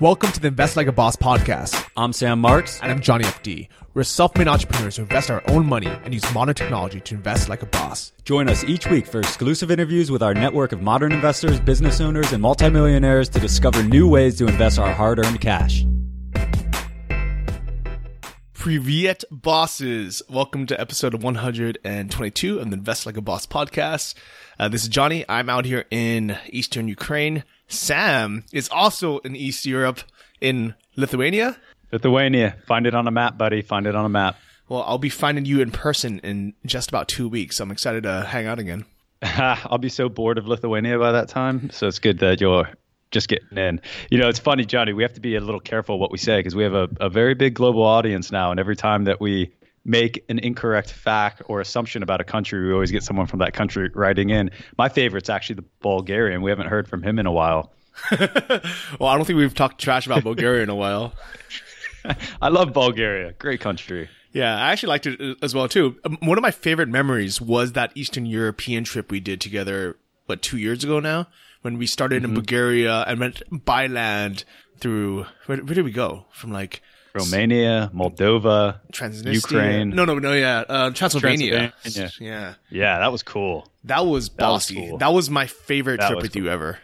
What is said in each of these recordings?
Welcome to the Invest Like a Boss podcast. I'm Sam Marks. And I'm Johnny FD. We're self made entrepreneurs who invest our own money and use modern technology to invest like a boss. Join us each week for exclusive interviews with our network of modern investors, business owners, and multimillionaires to discover new ways to invest our hard earned cash. Privyet bosses. Welcome to episode 122 of the Invest Like a Boss podcast. Uh, this is Johnny. I'm out here in Eastern Ukraine. Sam is also in East Europe in Lithuania. Lithuania. Find it on a map, buddy. Find it on a map. Well, I'll be finding you in person in just about two weeks. I'm excited to hang out again. I'll be so bored of Lithuania by that time. So it's good that you're just getting in. You know, it's funny, Johnny. We have to be a little careful what we say because we have a, a very big global audience now. And every time that we make an incorrect fact or assumption about a country, we always get someone from that country writing in. My favorite's actually the Bulgarian. We haven't heard from him in a while. well, I don't think we've talked trash about Bulgaria in a while. I love Bulgaria. Great country. Yeah, I actually liked it as well too. Um, one of my favorite memories was that Eastern European trip we did together, what two years ago now, when we started mm-hmm. in Bulgaria and went by land through. Where, where did we go? From like Romania, Moldova, Transnistria. Ukraine. No, no, no, yeah, uh, Transylvania. Transylvania. Yeah, yeah, that was cool. That was bossy. That was, cool. that was my favorite that trip with cool. you ever.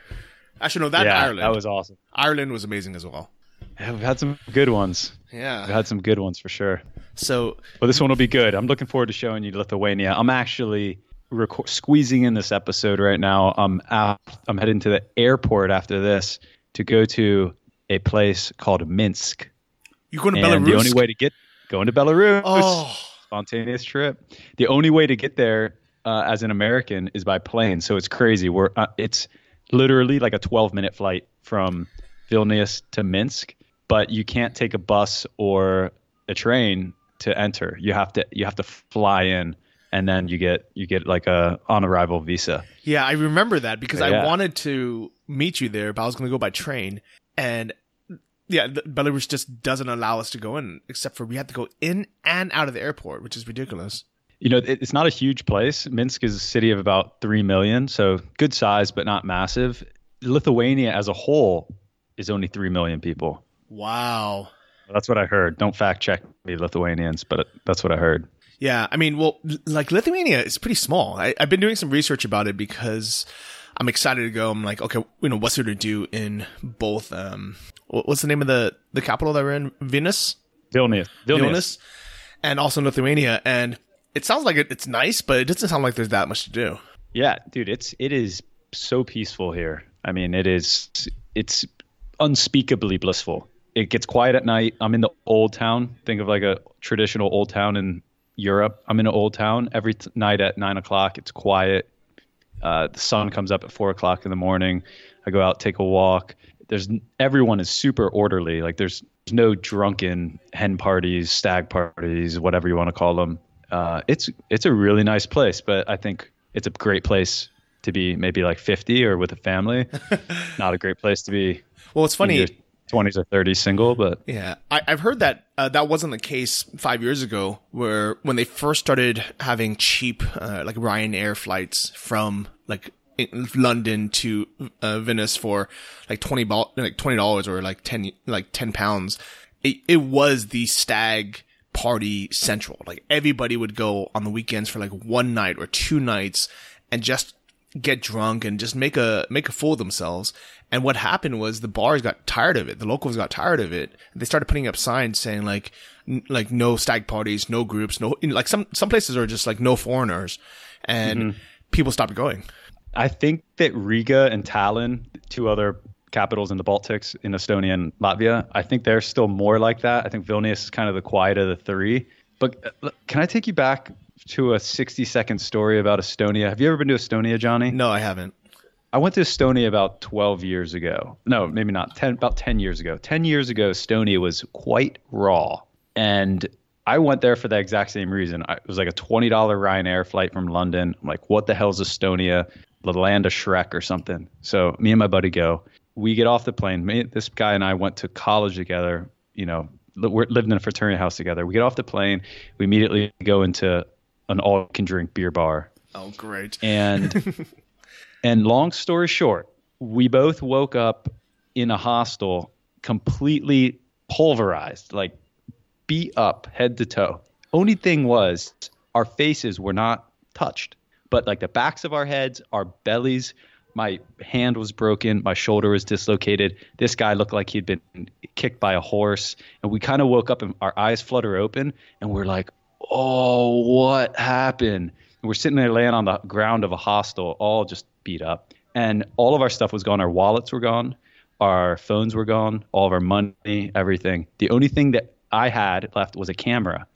Actually, no, that yeah, Ireland. That was awesome. Ireland was amazing as well. Yeah, we've had some good ones. Yeah, we've had some good ones for sure. So, but this one will be good. I'm looking forward to showing you Lithuania. I'm actually reco- squeezing in this episode right now. I'm out, I'm heading to the airport after this to go to a place called Minsk. You going to and Belarus? The only way to get going to Belarus. Oh. Spontaneous trip. The only way to get there uh, as an American is by plane. So it's crazy. We're uh, it's literally like a 12 minute flight from Vilnius to Minsk, but you can't take a bus or a train to enter. You have to you have to fly in and then you get you get like a on arrival visa. Yeah, I remember that because yeah. I wanted to meet you there, but I was going to go by train, and yeah, Belarus just doesn't allow us to go in, except for we have to go in and out of the airport, which is ridiculous. You know, it's not a huge place. Minsk is a city of about three million, so good size but not massive. Lithuania as a whole is only three million people. Wow. That's what I heard. Don't fact check me, Lithuanians, but that's what I heard. Yeah, I mean, well, like Lithuania is pretty small. I, have been doing some research about it because I'm excited to go. I'm like, okay, you know, what's there to do in both? Um, what's the name of the the capital that we're in? Vilnius. Vilnius. Vilnius. Vilnius. And also Lithuania, and it sounds like it, it's nice, but it doesn't sound like there's that much to do. Yeah, dude, it's it is so peaceful here. I mean, it is it's unspeakably blissful. It gets quiet at night. I'm in the old town. Think of like a traditional old town in Europe. I'm in an old town every t- night at nine o'clock. It's quiet. Uh, the sun comes up at four o'clock in the morning. I go out, take a walk. There's everyone is super orderly. Like there's no drunken hen parties, stag parties, whatever you want to call them. Uh, it's it's a really nice place, but I think it's a great place to be maybe like 50 or with a family. Not a great place to be. Well, it's funny 20s or 30s single, but yeah, I, have heard that uh, that wasn't the case five years ago, where when they first started having cheap uh, like Ryanair flights from like London to uh, Vilnius for like twenty ball, like twenty dollars or like ten like ten pounds. It it was the stag party central. Like everybody would go on the weekends for like one night or two nights and just get drunk and just make a make a fool of themselves. And what happened was the bars got tired of it. The locals got tired of it. They started putting up signs saying like, n- like no stag parties, no groups, no, like some, some places are just like no foreigners and mm-hmm. people stopped going. I think that Riga and Tallinn, two other capitals in the Baltics, in Estonia and Latvia, I think they're still more like that. I think Vilnius is kind of the quiet of the three. But uh, can I take you back to a 60 second story about Estonia? Have you ever been to Estonia, Johnny? No, I haven't. I went to Estonia about 12 years ago. No, maybe not. 10 about 10 years ago. 10 years ago Estonia was quite raw. And I went there for the exact same reason. I, it was like a $20 Ryanair flight from London. I'm like, what the hell's Estonia? The land of Shrek or something. So me and my buddy go. We get off the plane. Me, this guy and I went to college together. You know, we lived in a fraternity house together. We get off the plane. We immediately go into an all can drink beer bar. Oh, great. And And long story short, we both woke up in a hostel completely pulverized, like beat up head to toe. Only thing was our faces were not touched, but like the backs of our heads, our bellies, my hand was broken, my shoulder was dislocated. This guy looked like he'd been kicked by a horse, and we kind of woke up and our eyes flutter open, and we're like, "Oh, what happened?" And we're sitting there laying on the ground of a hostel, all just beat up, and all of our stuff was gone. Our wallets were gone, our phones were gone, all of our money, everything. The only thing that I had left was a camera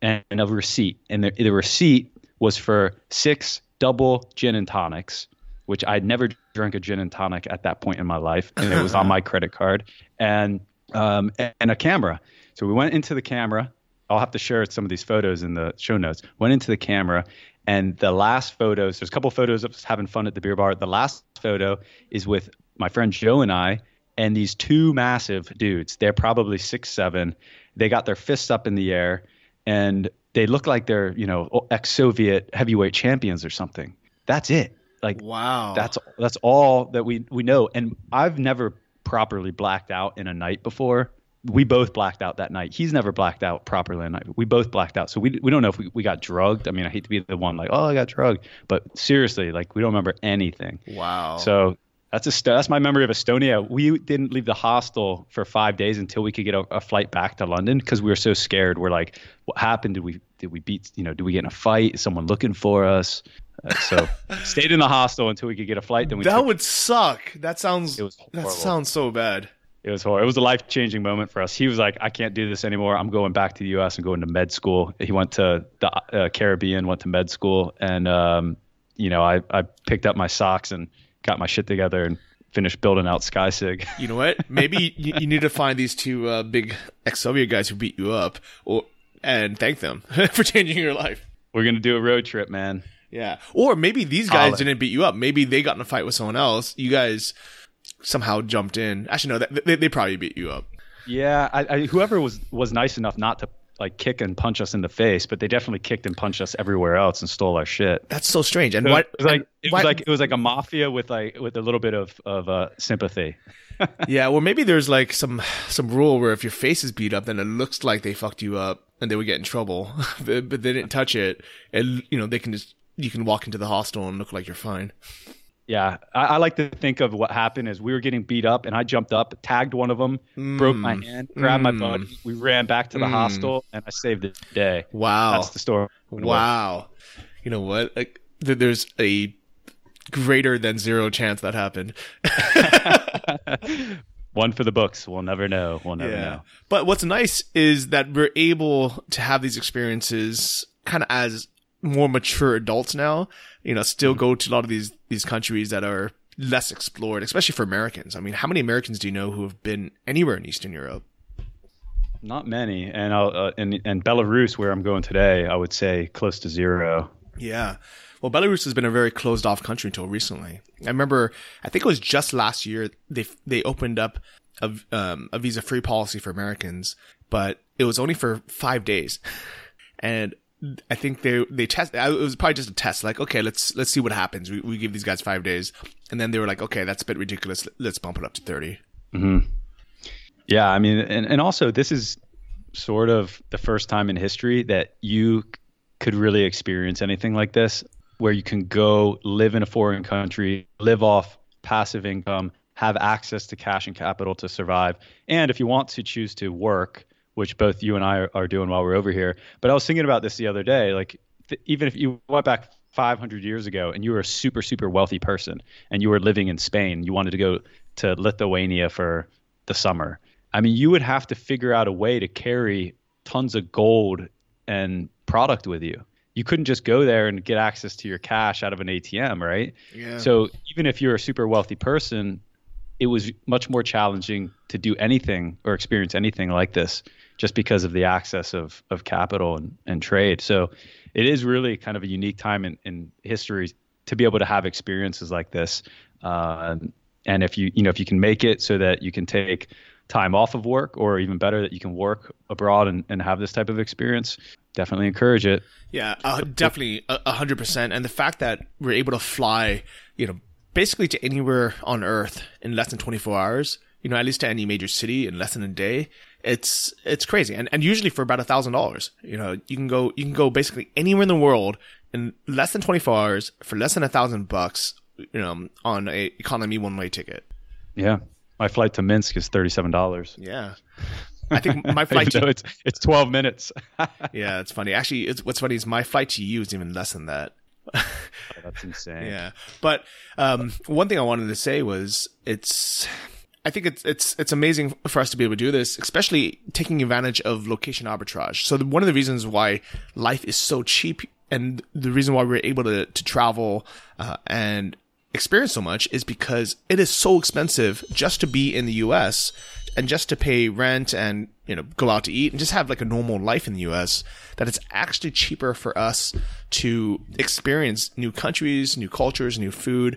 and a receipt, and the, the receipt was for six double gin and tonics which I'd never drank a gin and tonic at that point in my life, and it was on my credit card, and um, and a camera. So we went into the camera. I'll have to share some of these photos in the show notes. Went into the camera, and the last photos. There's a couple photos of us having fun at the beer bar. The last photo is with my friend Joe and I, and these two massive dudes. They're probably six seven. They got their fists up in the air, and they look like they're you know ex-Soviet heavyweight champions or something. That's it. Like wow, that's that's all that we we know. And I've never properly blacked out in a night before. We both blacked out that night. He's never blacked out properly in a night. We both blacked out. So we we don't know if we, we got drugged. I mean, I hate to be the one like, oh, I got drugged, but seriously, like we don't remember anything. Wow. So that's a that's my memory of Estonia. We didn't leave the hostel for five days until we could get a, a flight back to London because we were so scared. We're like, what happened? Did we did we beat? You know, did we get in a fight? Is someone looking for us? Uh, so stayed in the hostel until we could get a flight. Then we that took, would suck. That sounds. That sounds so bad. It was horrible. It was a life changing moment for us. He was like, I can't do this anymore. I'm going back to the U.S. and going to med school. He went to the uh, Caribbean, went to med school, and um, you know, I I picked up my socks and got my shit together and finished building out SkySig. You know what? Maybe you, you need to find these two uh, big ex-Soviet guys who beat you up, or and thank them for changing your life. We're gonna do a road trip, man. Yeah. Or maybe these guys didn't beat you up. Maybe they got in a fight with someone else. You guys somehow jumped in. Actually, no, that, they, they probably beat you up. Yeah, I, I, whoever was was nice enough not to like kick and punch us in the face, but they definitely kicked and punched us everywhere else and stole our shit. That's so strange. And It what? was like it was like it was like a mafia with like with a little bit of of uh, sympathy. yeah. Well, maybe there's like some some rule where if your face is beat up, then it looks like they fucked you up and they would get in trouble, but but they didn't touch it. And you know they can just you can walk into the hostel and look like you're fine. Yeah, I, I like to think of what happened is we were getting beat up, and I jumped up, tagged one of them, broke my hand, grabbed my Mm. buddy. We ran back to the Mm. hostel, and I saved the day. Wow. That's the story. Wow. You know what? Like, there's a greater than zero chance that happened. One for the books. We'll never know. We'll never know. But what's nice is that we're able to have these experiences kind of as more mature adults now. You know, still go to a lot of these these countries that are less explored, especially for Americans. I mean, how many Americans do you know who have been anywhere in Eastern Europe? Not many. And I'll, uh, and and Belarus, where I'm going today, I would say close to zero. Yeah. Well, Belarus has been a very closed off country until recently. I remember, I think it was just last year they they opened up a um, a visa free policy for Americans, but it was only for five days, and I think they they test. It was probably just a test. Like, okay, let's let's see what happens. We we give these guys five days, and then they were like, okay, that's a bit ridiculous. Let's bump it up to thirty. Mm-hmm. Yeah, I mean, and, and also this is sort of the first time in history that you could really experience anything like this, where you can go live in a foreign country, live off passive income, have access to cash and capital to survive, and if you want to choose to work, which both you and I are, are doing while we're over here. But I was thinking about this the other day, like th- even if you went back 500 years ago and you were a super super wealthy person and you were living in Spain, you wanted to go to Lithuania for the summer. I mean, you would have to figure out a way to carry tons of gold and product with you. You couldn't just go there and get access to your cash out of an ATM, right? Yeah. So even if you're a super wealthy person, it was much more challenging to do anything or experience anything like this just because of the access of, of capital and, and trade. So it is really kind of a unique time in, in history to be able to have experiences like this. Uh, and if you, you know, if you can make it so that you can take time off of work or even better that you can work abroad and, and have this type of experience, definitely encourage it. Yeah, uh, definitely a a hundred percent. And the fact that we're able to fly, you know, basically to anywhere on Earth in less than twenty four hours you know, at least to any major city in less than a day. It's it's crazy, and and usually for about a thousand dollars, you know, you can go you can go basically anywhere in the world in less than twenty four hours for less than a thousand bucks, you know, on a economy one way ticket. Yeah, my flight to Minsk is thirty seven dollars. Yeah. I think my flight to it's it's twelve minutes. yeah, it's funny. Actually, it's what's funny is my flight to you is even less than that. oh, that's insane. Yeah, but um, one thing I wanted to say was it's I think it's it's it's amazing for us to be able to do this, especially taking advantage of location arbitrage. So the, one of the reasons why life is so cheap, and the reason why we're able to to travel uh, and experience so much is because it is so expensive just to be in the U.S. and just to pay rent and you know go out to eat and just have like a normal life in the U.S. That it's actually cheaper for us to experience new countries, new cultures, new food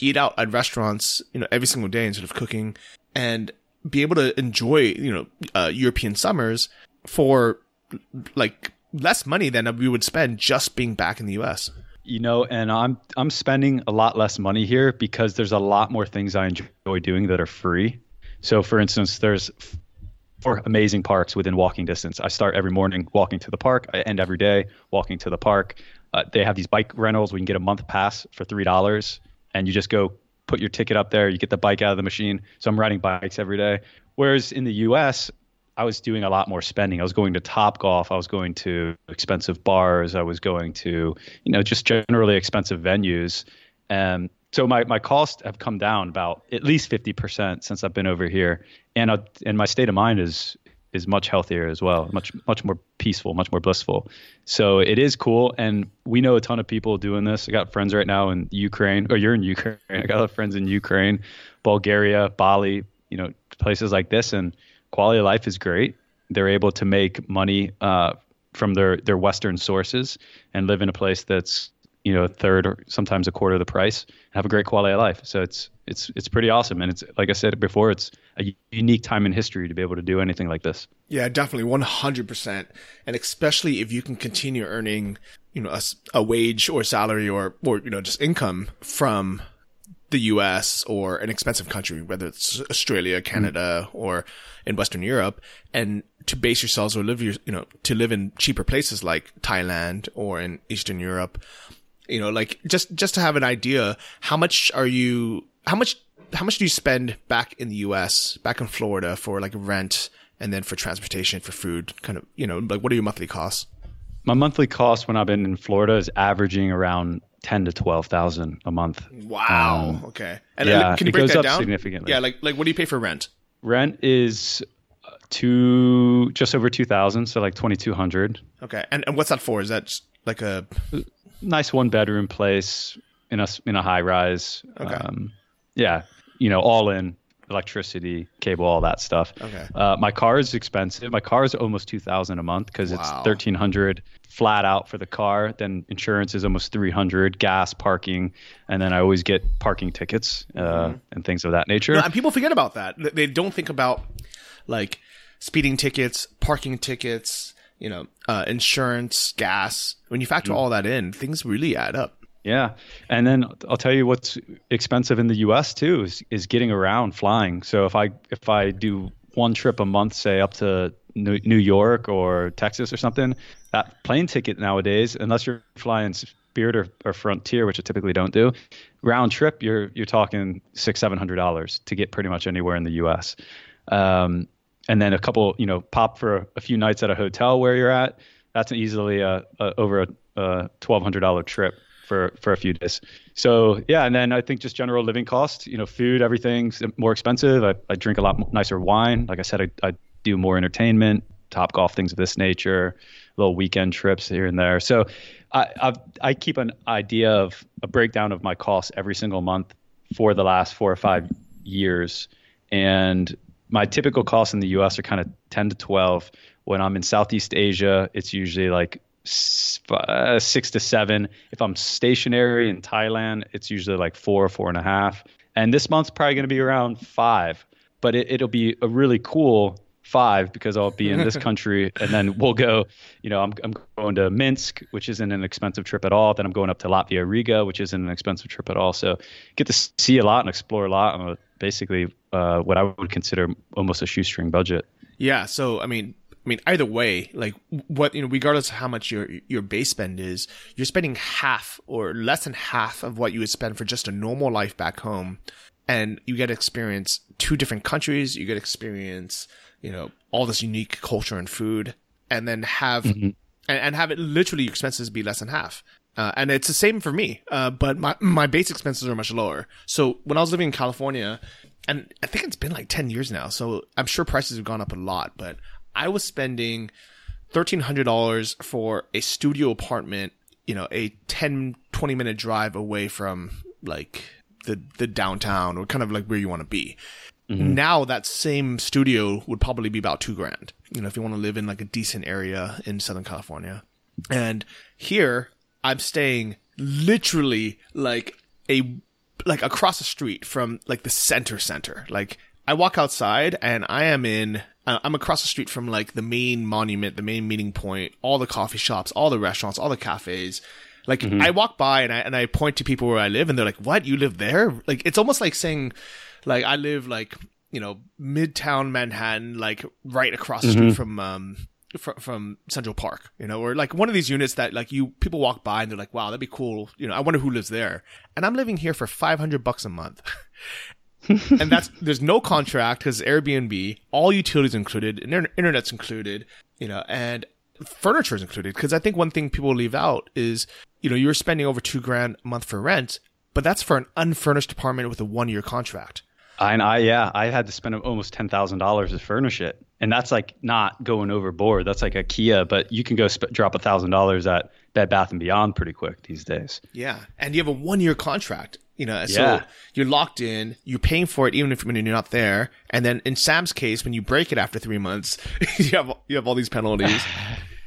eat out at restaurants, you know, every single day instead of cooking and be able to enjoy, you know, uh, European summers for like less money than we would spend just being back in the US. You know, and I'm I'm spending a lot less money here because there's a lot more things I enjoy doing that are free. So for instance, there's four amazing parks within walking distance. I start every morning walking to the park. I end every day walking to the park. Uh, they have these bike rentals. We can get a month pass for three dollars and you just go put your ticket up there, you get the bike out of the machine. So I'm riding bikes every day. Whereas in the US, I was doing a lot more spending. I was going to Top Golf. I was going to expensive bars. I was going to, you know, just generally expensive venues. And so my, my costs have come down about at least 50% since I've been over here. And, and my state of mind is, is much healthier as well, much much more peaceful, much more blissful. So it is cool, and we know a ton of people doing this. I got friends right now in Ukraine, or you're in Ukraine. I got a friends in Ukraine, Bulgaria, Bali, you know, places like this, and quality of life is great. They're able to make money uh, from their their Western sources and live in a place that's you know a third or sometimes a quarter of the price have a great quality of life. So it's it's it's pretty awesome. And it's like i said before it's a unique time in history to be able to do anything like this. Yeah definitely. 100% and especially if you can continue earning you know a, a wage or salary or or you know just income from the US or an expensive country, whether it's Australia, Canada, mm. or in Western Europe, and to base yourselves or live your, you know, to live in cheaper places like Thailand or in Eastern Europe, you know, like just just to have an idea, how much are you? How much? How much do you spend back in the U.S. back in Florida for like rent and then for transportation for food? Kind of, you know, like what are your monthly costs? My monthly cost when I've been in Florida is averaging around ten to twelve thousand a month. Wow. Um, okay. And yeah, can you it goes that up down? significantly. Yeah, like like what do you pay for rent? Rent is uh, two just over two thousand, so like twenty two hundred. Okay, and and what's that for? Is that like a nice one bedroom place in a in a high rise. Okay. Um, yeah, you know, all in electricity, cable, all that stuff. Okay. Uh, my car is expensive. My car is almost two thousand a month because wow. it's thirteen hundred flat out for the car. Then insurance is almost three hundred, gas, parking, and then I always get parking tickets uh, mm-hmm. and things of that nature. No, and people forget about that. They don't think about like speeding tickets, parking tickets, you know, uh, insurance, gas. When you factor mm. all that in, things really add up. Yeah, and then I'll tell you what's expensive in the U.S. too is is getting around flying. So if I if I do one trip a month, say up to New York or Texas or something, that plane ticket nowadays, unless you're flying Spirit or, or Frontier, which I typically don't do, round trip you're you're talking six seven hundred dollars to get pretty much anywhere in the U.S. Um, and then a couple, you know, pop for a few nights at a hotel where you're at. That's easily a, a over a, a twelve hundred dollar trip for for a few days. So yeah, and then I think just general living costs. You know, food, everything's more expensive. I, I drink a lot nicer wine. Like I said, I, I do more entertainment, top golf, things of this nature, little weekend trips here and there. So I I've, I keep an idea of a breakdown of my costs every single month for the last four or five years, and my typical costs in the US are kind of 10 to 12. When I'm in Southeast Asia, it's usually like uh, six to seven. If I'm stationary in Thailand, it's usually like four or four and a half. And this month's probably going to be around five, but it, it'll be a really cool five because I'll be in this country and then we'll go, you know, I'm, I'm going to Minsk, which isn't an expensive trip at all. Then I'm going up to Latvia Riga, which isn't an expensive trip at all. So get to see a lot and explore a lot on a basically uh, what I would consider almost a shoestring budget. Yeah. So, I mean, I mean, either way, like what, you know, regardless of how much your, your base spend is, you're spending half or less than half of what you would spend for just a normal life back home. And you get to experience two different countries. You get to experience, you know, all this unique culture and food and then have, mm-hmm. and, and have it literally your expenses be less than half. Uh, and it's the same for me, uh, but my my base expenses are much lower. So when I was living in California, and I think it's been like ten years now, so I'm sure prices have gone up a lot. But I was spending thirteen hundred dollars for a studio apartment, you know, a 10, 20 minute drive away from like the the downtown or kind of like where you want to be. Mm-hmm. Now that same studio would probably be about two grand. You know, if you want to live in like a decent area in Southern California. And here I'm staying literally like a like across the street from like the center center. Like I walk outside and I am in uh, I'm across the street from like the main monument, the main meeting point, all the coffee shops, all the restaurants, all the cafes. Like mm-hmm. I walk by and I and I point to people where I live and they're like, "What? You live there?" Like it's almost like saying like I live like, you know, midtown Manhattan like right across the mm-hmm. street from um from, from Central Park, you know, or like one of these units that like you people walk by and they're like, wow, that'd be cool. You know, I wonder who lives there. And I'm living here for 500 bucks a month. and that's there's no contract because Airbnb, all utilities included, internet's included, you know, and furniture is included. Because I think one thing people leave out is, you know, you're spending over two grand a month for rent, but that's for an unfurnished apartment with a one year contract. And I, yeah, I had to spend almost ten thousand dollars to furnish it, and that's like not going overboard. That's like IKEA, but you can go sp- drop a thousand dollars at Bed Bath and Beyond pretty quick these days. Yeah, and you have a one year contract. You know, so yeah. you're locked in. You're paying for it even if when you're not there. And then in Sam's case, when you break it after three months, you have you have all these penalties.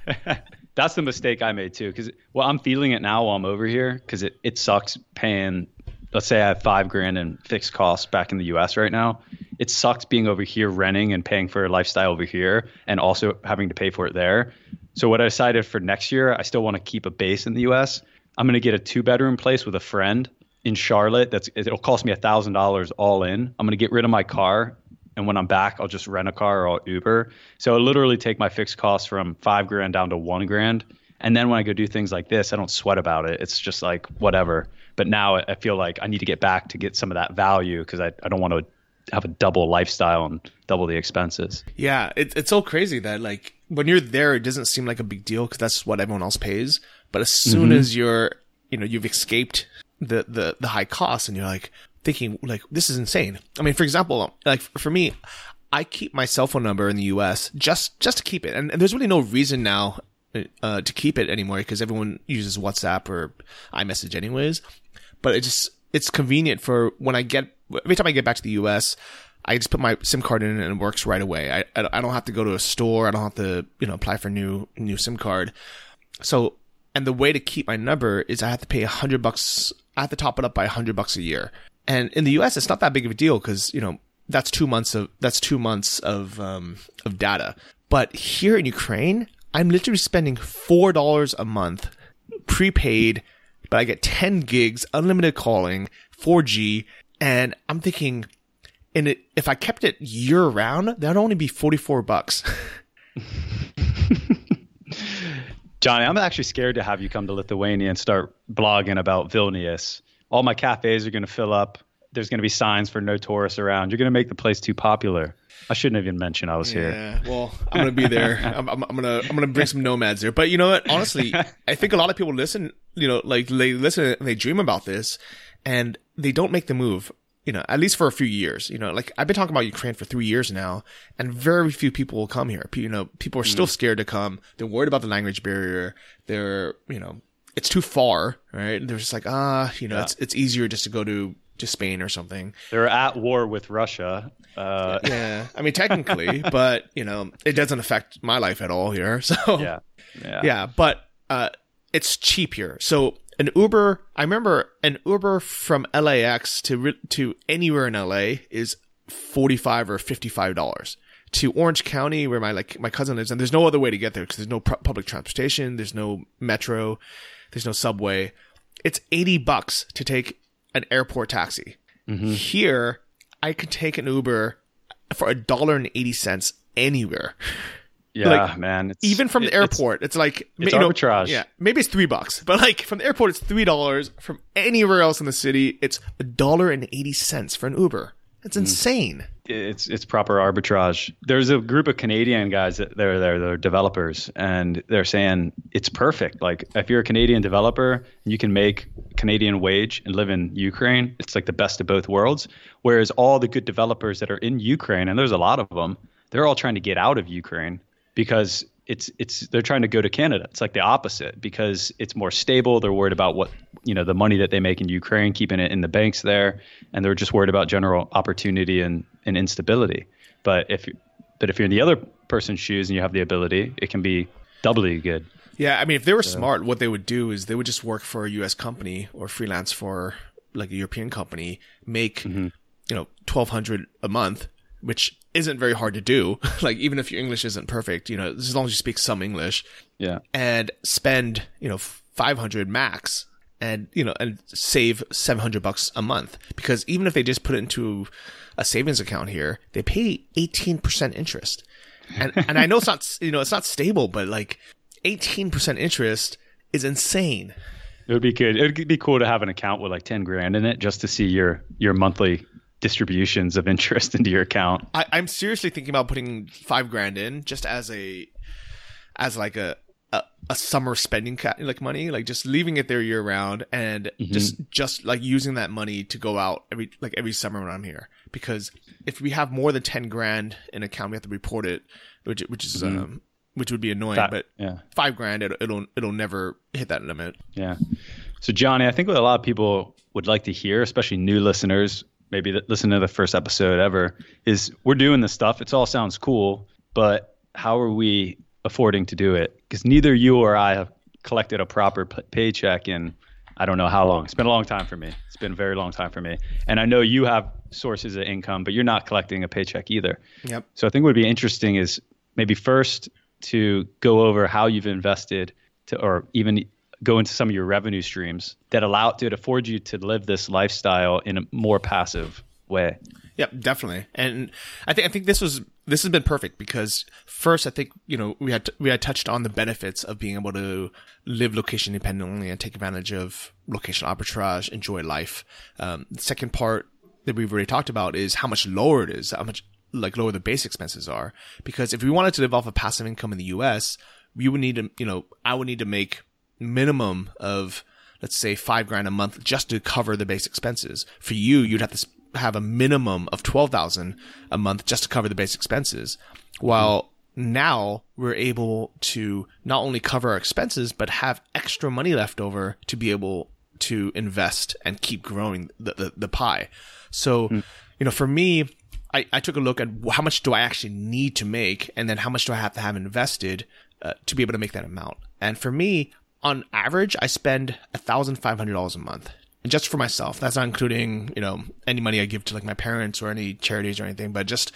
that's the mistake I made too. Because well, I'm feeling it now while I'm over here. Because it it sucks paying let's say I have five grand in fixed costs back in the US right now, it sucks being over here renting and paying for a lifestyle over here and also having to pay for it there. So what I decided for next year, I still want to keep a base in the US. I'm going to get a two bedroom place with a friend in Charlotte. That's it'll cost me a thousand dollars all in. I'm going to get rid of my car. And when I'm back, I'll just rent a car or I'll Uber. So I'll literally take my fixed costs from five grand down to one grand. And then when I go do things like this, I don't sweat about it. It's just like whatever. But now I feel like I need to get back to get some of that value because I, I don't want to have a double lifestyle and double the expenses. Yeah, it, it's so crazy that like when you're there, it doesn't seem like a big deal because that's what everyone else pays. But as soon mm-hmm. as you're, you know, you've escaped the, the, the high costs and you're like thinking like, this is insane. I mean, for example, like for me, I keep my cell phone number in the US just, just to keep it. And, and there's really no reason now uh, to keep it anymore because everyone uses WhatsApp or iMessage anyways but it just it's convenient for when I get every time I get back to the U.S. I just put my SIM card in and it works right away. I I don't have to go to a store. I don't have to you know apply for new new SIM card. So and the way to keep my number is I have to pay a hundred bucks. I have to top it up by a hundred bucks a year. And in the U.S., it's not that big of a deal because you know that's two months of that's two months of um, of data. But here in Ukraine, I'm literally spending four dollars a month prepaid but I get 10 gigs, unlimited calling, 4G, and I'm thinking, and it, if I kept it year round, that'd only be 44 bucks. Johnny, I'm actually scared to have you come to Lithuania and start blogging about Vilnius. All my cafes are going to fill up. There's going to be signs for no tourists around. You're going to make the place too popular. I shouldn't have even mentioned I was yeah, here. Well, I'm gonna be there. I'm, I'm, I'm, gonna I'm gonna bring some nomads there. But you know what? Honestly, I think a lot of people listen. You know, like they listen and they dream about this, and they don't make the move. You know, at least for a few years. You know, like I've been talking about Ukraine for three years now, and very few people will come here. You know, people are still mm. scared to come. They're worried about the language barrier. They're you know, it's too far, right? They're just like ah, you know, yeah. it's it's easier just to go to to Spain or something. They're at war with Russia. Uh, yeah, I mean technically, but you know it doesn't affect my life at all here. So yeah, yeah, yeah but uh, it's cheap here. So an Uber, I remember an Uber from LAX to to anywhere in LA is forty five or fifty five dollars. To Orange County, where my like my cousin lives, and there's no other way to get there because there's no pr- public transportation, there's no metro, there's no subway. It's eighty bucks to take an airport taxi. Mm-hmm. Here, I could take an Uber for a dollar and eighty cents anywhere. Yeah, Like, man. It's, Even from the it- it's- airport, it's, like it's you know, arbitrage. yeah, maybe it's three bucks, but like from the airport, it's three dollars. From anywhere else in the city, it's a dollar and eighty cents for an Uber. It's Mm. It's it's proper arbitrage. There's a group of Canadian guys that they're there, they're developers, and they're saying it's perfect. Like if you're a Canadian developer you can make Canadian wage and live in Ukraine, it's like the best of both worlds. Whereas all the good developers that are in Ukraine, and there's a lot of them, they're all trying to get out of Ukraine because it's it's they're trying to go to Canada. It's like the opposite because it's more stable. They're worried about what you know the money that they make in Ukraine, keeping it in the banks there, and they're just worried about general opportunity and, and instability. But if but if you're in the other person's shoes and you have the ability, it can be doubly good. Yeah, I mean, if they were smart, what they would do is they would just work for a U.S. company or freelance for like a European company, make Mm-hmm. you know twelve hundred a month, which isn't very hard to do. like even if your English isn't perfect, you know, as long as you speak some English, Yeah. and spend you know five hundred max, and you know, and save seven hundred bucks a month because even if they just put it into a savings account here, they pay eighteen percent interest, and and I know it's not you know it's not stable, but like eighteen percent interest is insane. It would be good. It would be cool to have an account with like ten grand in it just to see your your monthly distributions of interest into your account. I, I'm seriously thinking about putting five grand in just as a as like a a, a summer spending ca- like money, like just leaving it there year round and just just like using that money to go out every like every summer when I'm here. Because if we have more than ten grand in account, we have to report it, which which is um which would be annoying. That- but yeah. five grand, it'll, it'll it'll never hit that limit. Yeah. So, Johnny, I think what a lot of people would like to hear, especially new listeners, maybe that listen to the first episode ever, is we're doing this stuff. It all sounds cool, but how are we affording to do it? Because neither you or I have collected a proper p- paycheck in I don't know how long. It's been a long time for me. It's been a very long time for me. And I know you have sources of income, but you're not collecting a paycheck either. Yep. So I think what would be interesting is maybe first to go over how you've invested to, or even go into some of your revenue streams that allow it to afford you to live this lifestyle in a more passive way. Yep, definitely. And I think I think this was this has been perfect because first I think you know we had we had touched on the benefits of being able to live location independently and take advantage of location arbitrage, enjoy life. Um, the second part that we've already talked about is how much lower it is, how much like lower the base expenses are. Because if we wanted to live off of passive income in the U.S., we would need to you know I would need to make minimum of let's say five grand a month just to cover the base expenses. For you, you'd have to have a minimum of twelve thousand a month just to cover the base expenses. While now we're able to not only cover our expenses but have extra money left over to be able to invest and keep growing the the, the pie. So, you know, for me, I, I took a look at how much do I actually need to make, and then how much do I have to have invested uh, to be able to make that amount. And for me, on average, I spend thousand five hundred dollars a month, and just for myself. That's not including you know any money I give to like my parents or any charities or anything, but just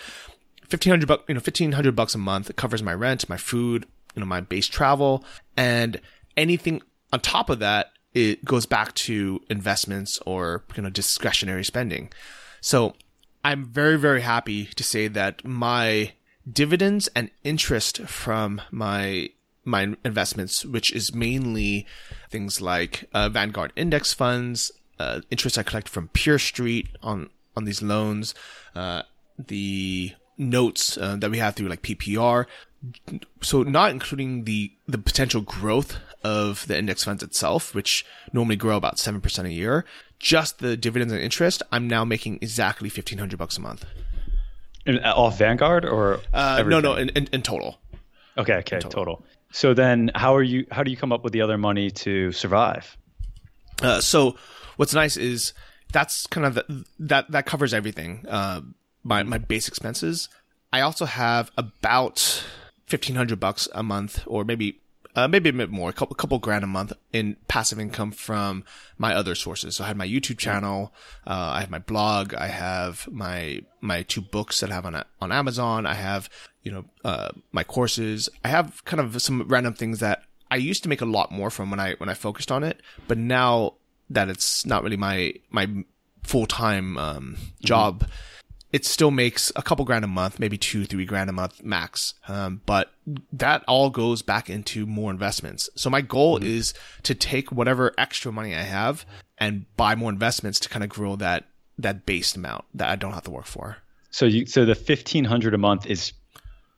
fifteen hundred bucks. You know, fifteen hundred bucks a month. It covers my rent, my food, you know, my base travel, and anything on top of that. It goes back to investments or you know discretionary spending. So I'm very, very happy to say that my dividends and interest from my my investments, which is mainly things like uh, Vanguard index funds, uh, interest I collect from PeerStreet on on these loans, uh, the notes uh, that we have through like PPR. So not including the the potential growth of the index funds itself, which normally grow about seven percent a year. Just the dividends and interest, I'm now making exactly fifteen hundred bucks a month. And uh, off Vanguard or Uh, no, no, in, in, in total. Okay, okay, total. So then, how are you? How do you come up with the other money to survive? Uh, so what's nice is that's kind of the, that that covers everything. Uh, my my base expenses. I also have about fifteen hundred bucks a month, or maybe uh, maybe a bit more, a couple couple grand a month in passive income from my other sources. So I have my YouTube channel, uh, I have my blog, I have my my two books that I have on on Amazon. I have you know uh, my courses. I have kind of some random things that I used to make a lot more from when I when I focused on it, but now that it's not really my my full time um, job, it still makes a couple grand a month, maybe two, three grand a month max. Um, but that all goes back into more investments. So my goal mm-hmm. is to take whatever extra money I have and buy more investments to kind of grow that that base amount that I don't have to work for. So you so the fifteen hundred a month is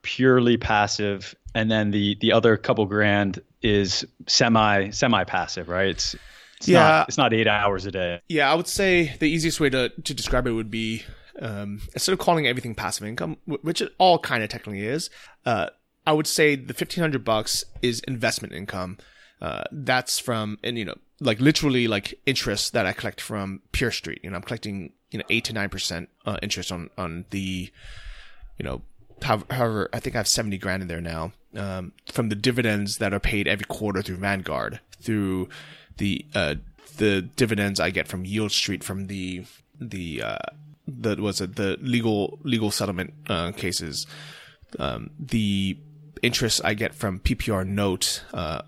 purely passive, and then the the other couple grand is semi semi passive, right? It's it's yeah, not, it's not eight hours a day. Yeah, I would say the easiest way to to describe it would be um, instead of calling everything passive income, which it all kind of technically is, uh, I would say the fifteen hundred bucks is investment income. Uh, that's from and you know like literally like interest that I collect from Pure PeerStreet. You know, I'm collecting you know eight to nine percent uh, interest on on the you know however I think I have seventy grand in there now um, from the dividends that are paid every quarter through Vanguard through the uh, the dividends I get from YieldStreet from the the uh, the was it the legal legal settlement uh, cases um, the interest I get from PPR note uh,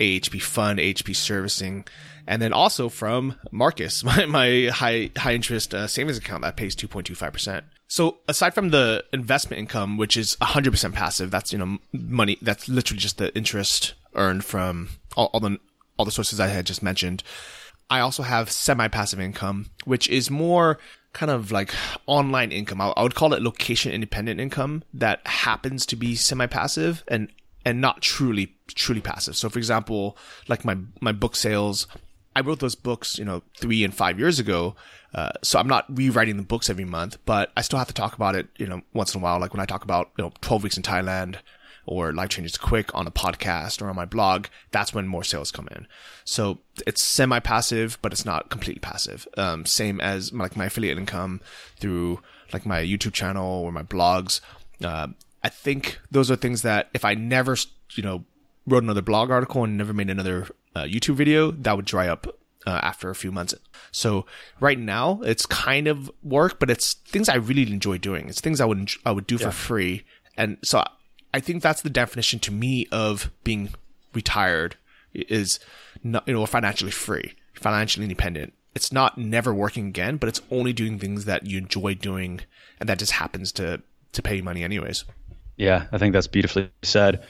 AHP fund, AHP servicing, and then also from Marcus, my, my high high interest uh, savings account that pays 2.25%. So aside from the investment income, which is 100% passive, that's you know money that's literally just the interest earned from all, all the all the sources I had just mentioned. I also have semi-passive income, which is more kind of like online income. I, I would call it location independent income that happens to be semi-passive and and not truly truly passive. So for example, like my my book sales, I wrote those books, you know, three and five years ago. Uh, so I'm not rewriting the books every month, but I still have to talk about it, you know, once in a while. Like when I talk about, you know, 12 weeks in Thailand or life changes quick on a podcast or on my blog, that's when more sales come in. So it's semi passive, but it's not completely passive. Um, same as my, like my affiliate income through like my YouTube channel or my blogs. Uh, I think those are things that if I never, you know, wrote another blog article and never made another uh, YouTube video, that would dry up uh, after a few months. So right now it's kind of work, but it's things I really enjoy doing. It's things I would I would do yeah. for free, and so I think that's the definition to me of being retired is not you know financially free, financially independent. It's not never working again, but it's only doing things that you enjoy doing, and that just happens to to pay you money anyways. Yeah, I think that's beautifully said.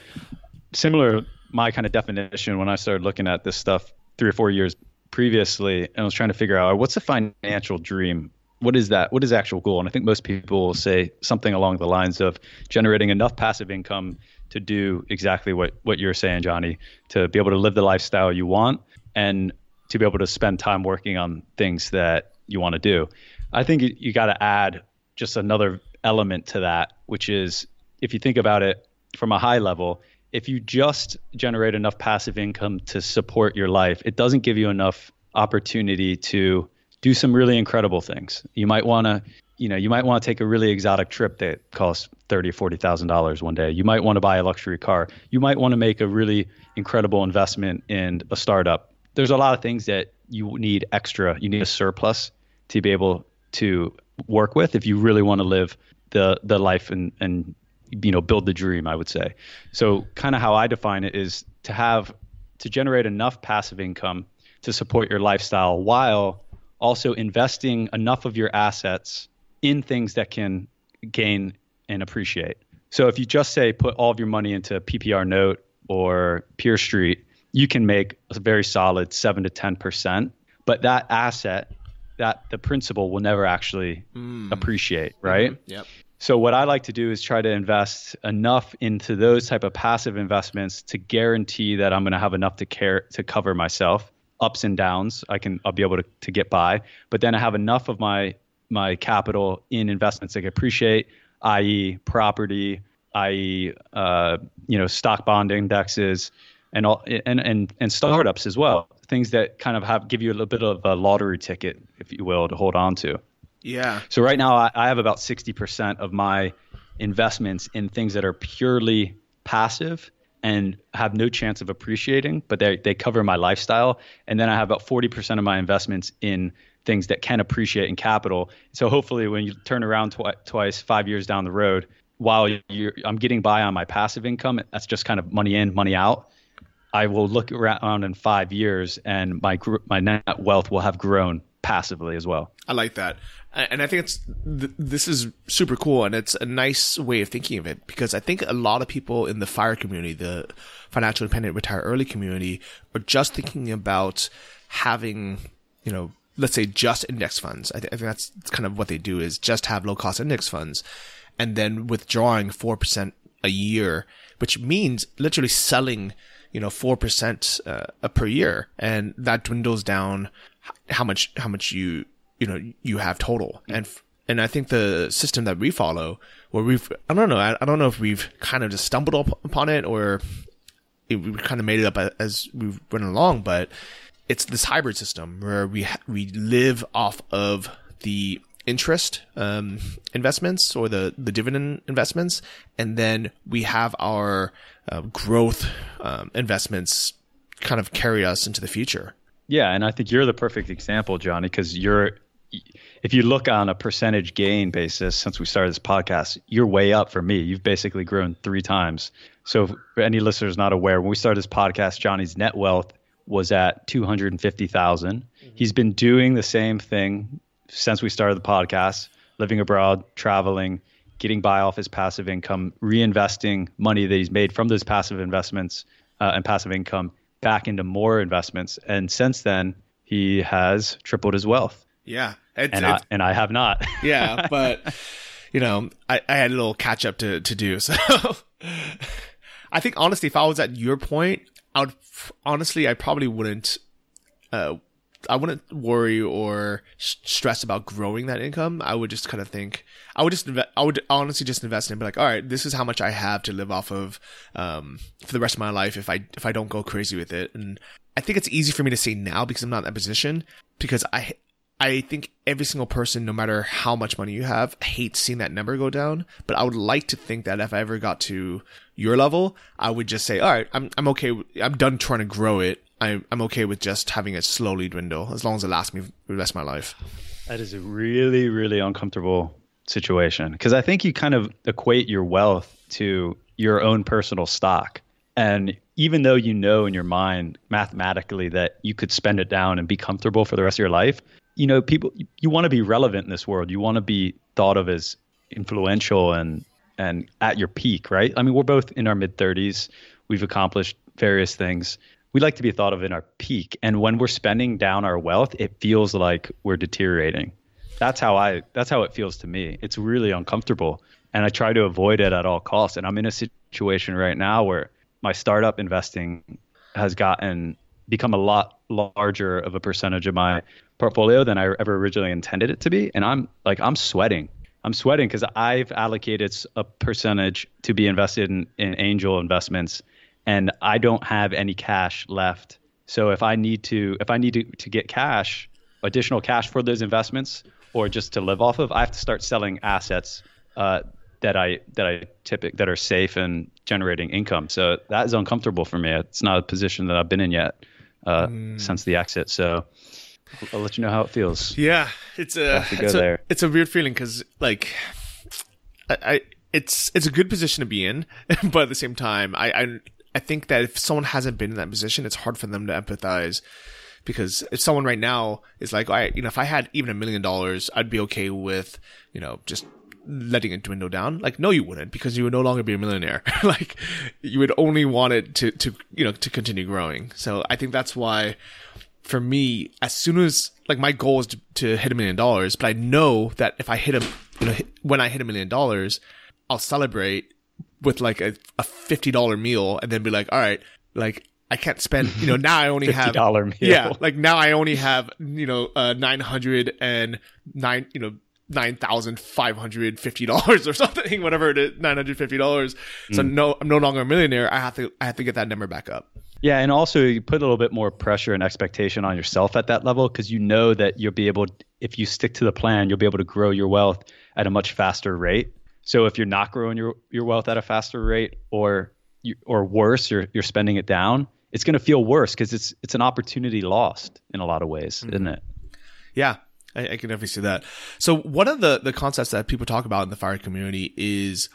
Similar, my kind of definition when I started looking at this stuff three or four years previously, and I was trying to figure out what's a financial dream. What is that? What is actual goal? And I think most people will say something along the lines of generating enough passive income to do exactly what what you're saying, Johnny, to be able to live the lifestyle you want and to be able to spend time working on things that you want to do. I think you, you got to add just another element to that, which is if you think about it from a high level, if you just generate enough passive income to support your life, it doesn't give you enough opportunity to do some really incredible things. You might want to, you know, you might want to take a really exotic trip that costs thirty or forty thousand dollars one day. You might want to buy a luxury car. You might want to make a really incredible investment in a startup. There's a lot of things that you need extra. You need a surplus to be able to work with if you really want to live the the life and and you know build the dream i would say. So kind of how i define it is to have to generate enough passive income to support your lifestyle while also investing enough of your assets in things that can gain and appreciate. So if you just say put all of your money into ppr note or PeerStreet you can make a very solid 7 to 10% but that asset that the principal will never actually mm. appreciate right? Mm-hmm. yep so what I like to do is try to invest enough into those type of passive investments to guarantee that I'm going to have enough to care to cover myself ups and downs. I can I'll be able to, to get by, but then I have enough of my my capital in investments that appreciate, i.e., property, i.e., uh, you know, stock bond indexes, and all and and and startups as well. Things that kind of have give you a little bit of a lottery ticket, if you will, to hold on to. Yeah. So right now I, I have about 60% of my investments in things that are purely passive and have no chance of appreciating, but they they cover my lifestyle. And then I have about 40% of my investments in things that can appreciate in capital. So hopefully, when you turn around twi- twice, five years down the road, while I'm getting by on my passive income, that's just kind of money in, money out. I will look around in five years, and my my net wealth will have grown passively as well. I like that. And I think it's, th- this is super cool and it's a nice way of thinking of it because I think a lot of people in the fire community, the financial independent retire early community are just thinking about having, you know, let's say just index funds. I, th- I think that's kind of what they do is just have low cost index funds and then withdrawing 4% a year, which means literally selling, you know, 4% uh, per year. And that dwindles down how much, how much you, you know, you have total. And, and I think the system that we follow, where we've, I don't know, I, I don't know if we've kind of just stumbled up upon it or we kind of made it up as we went along, but it's this hybrid system where we, we live off of the interest um, investments or the, the dividend investments. And then we have our uh, growth um, investments kind of carry us into the future. Yeah, and I think you're the perfect example, Johnny, because you're if you look on a percentage gain basis since we started this podcast, you're way up for me. You've basically grown three times. So, for any listeners not aware, when we started this podcast, Johnny's net wealth was at 250,000. Mm-hmm. He's been doing the same thing since we started the podcast, living abroad, traveling, getting by off his passive income, reinvesting money that he's made from those passive investments uh, and passive income back into more investments. And since then, he has tripled his wealth. Yeah. It's, and, it's, I, and I have not. yeah. But, you know, I, I had a little catch up to, to do. So I think honestly, if I was at your point, I would honestly, I probably wouldn't, uh, I wouldn't worry or stress about growing that income. I would just kind of think I would just. I would honestly just invest in and be like, all right, this is how much I have to live off of um, for the rest of my life if I if I don't go crazy with it. And I think it's easy for me to say now because I'm not in that position because I I think every single person, no matter how much money you have, hates seeing that number go down. But I would like to think that if I ever got to your level, I would just say, all right, I'm I'm okay. I'm done trying to grow it. I'm I'm okay with just having it slowly dwindle as long as it lasts me the rest of my life. That is a really really uncomfortable situation because I think you kind of equate your wealth to your own personal stock. And even though you know in your mind mathematically that you could spend it down and be comfortable for the rest of your life, you know, people you want to be relevant in this world. You want to be thought of as influential and and at your peak, right? I mean, we're both in our mid 30s. We've accomplished various things we like to be thought of in our peak. And when we're spending down our wealth, it feels like we're deteriorating. That's how I that's how it feels to me. It's really uncomfortable. And I try to avoid it at all costs. And I'm in a situation right now where my startup investing has gotten become a lot larger of a percentage of my portfolio than I ever originally intended it to be. And I'm like I'm sweating. I'm sweating because I've allocated a percentage to be invested in, in angel investments and I don't have any cash left. So if I need to if I need to, to get cash, additional cash for those investments or just to live off of, I have to start selling assets uh, that I that I typic that are safe and generating income. So that is uncomfortable for me. It's not a position that I've been in yet uh, mm. since the exit. So I'll let you know how it feels. Yeah, it's a it's a, it's a weird feeling because like I, I it's it's a good position to be in, but at the same time, I, I I think that if someone hasn't been in that position, it's hard for them to empathize because if someone right now is like, all right, you know, if I had even a million dollars, I'd be okay with, you know, just letting it dwindle down. Like, no, you wouldn't because you would no longer be a millionaire. like, you would only want it to, to, you know, to continue growing. So I think that's why for me, as soon as, like, my goal is to, to hit a million dollars, but I know that if I hit a, you know, when I hit a million dollars, I'll celebrate with like a, a fifty dollar meal and then be like, all right, like I can't spend, you know, now I only have dollar meal. Yeah, like now I only have, you know, uh, nine hundred and nine, you know, nine thousand five hundred fifty dollars or something, whatever it is, nine hundred fifty dollars. So mm. no, I'm no longer a millionaire. I have to, I have to get that number back up. Yeah, and also you put a little bit more pressure and expectation on yourself at that level because you know that you'll be able, if you stick to the plan, you'll be able to grow your wealth at a much faster rate. So if you're not growing your your wealth at a faster rate, or you, or worse, you're you're spending it down, it's going to feel worse because it's it's an opportunity lost in a lot of ways, mm-hmm. isn't it? Yeah, I, I, can definitely see that. So one of the the concepts that people talk about in the fire community is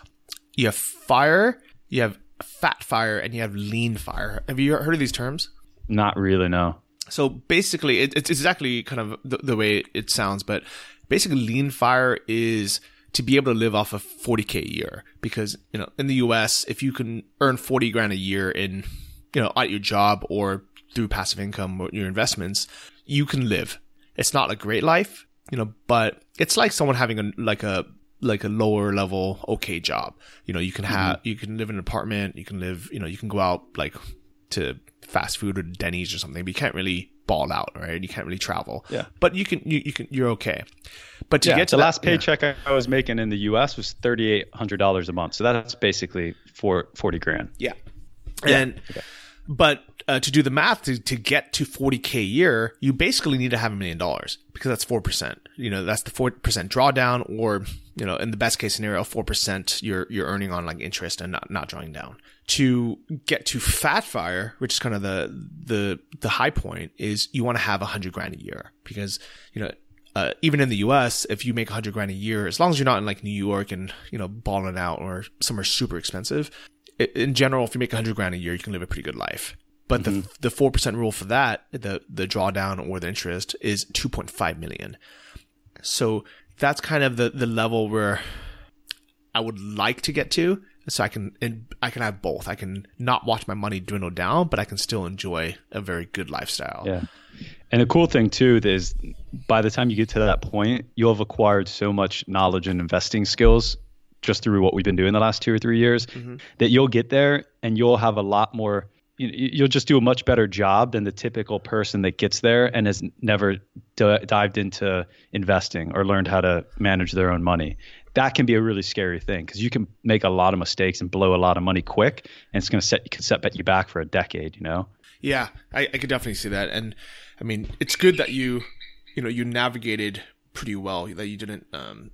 you have fire, you have fat fire, and you have lean fire. Have you heard of these terms? Not really, no. So basically, it, it's exactly kind of the, the way it sounds, but basically, lean fire is to be able to live off of 40k a year. Because you know in the US if you can earn 40 grand a year in you know at your job or through passive income or your investments you can live. It's not a great life you know but it's like someone having a like a like a lower level okay job. You know you can mm-hmm. have you can live in an apartment you can live you know you can go out like to fast food or Denny's or something but you can't really ball out right you can't really travel Yeah. but you can you, you can you're okay but to yeah, get to the that- last paycheck I I was making in the U.S. was thirty eight hundred dollars a month. So that's basically for forty grand. Yeah. And but uh, to do the math to, to get to 40k a year, you basically need to have a million dollars because that's 4%. You know, that's the 4% drawdown or, you know, in the best case scenario, 4% you're you're earning on like interest and not not drawing down. To get to fat fire, which is kind of the the the high point is you want to have a 100 grand a year because, you know, uh, even in the U.S., if you make 100 grand a year, as long as you're not in like New York and you know balling out or somewhere super expensive, in general, if you make 100 grand a year, you can live a pretty good life. But the mm-hmm. the four percent rule for that, the the drawdown or the interest is 2.5 million. So that's kind of the the level where I would like to get to, so I can and I can have both. I can not watch my money dwindle down, but I can still enjoy a very good lifestyle. Yeah. And the cool thing too is by the time you get to that point, you'll have acquired so much knowledge and investing skills just through what we've been doing the last two or three years mm-hmm. that you'll get there and you'll have a lot more you'll just do a much better job than the typical person that gets there and has never d- dived into investing or learned how to manage their own money. That can be a really scary thing because you can make a lot of mistakes and blow a lot of money quick, and it's going to set you can set you back for a decade. You know. Yeah, I, I could definitely see that, and I mean, it's good that you, you know, you navigated pretty well. That you didn't, um,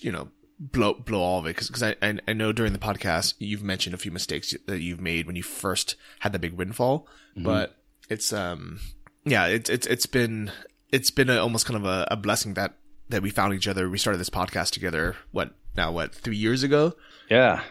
you know, blow blow all of it because I, I I know during the podcast you've mentioned a few mistakes that you've made when you first had the big windfall, but it's um yeah it's it's it's been it's been a, almost kind of a, a blessing that that we found each other. We started this podcast together. What now? What three years ago? Yeah,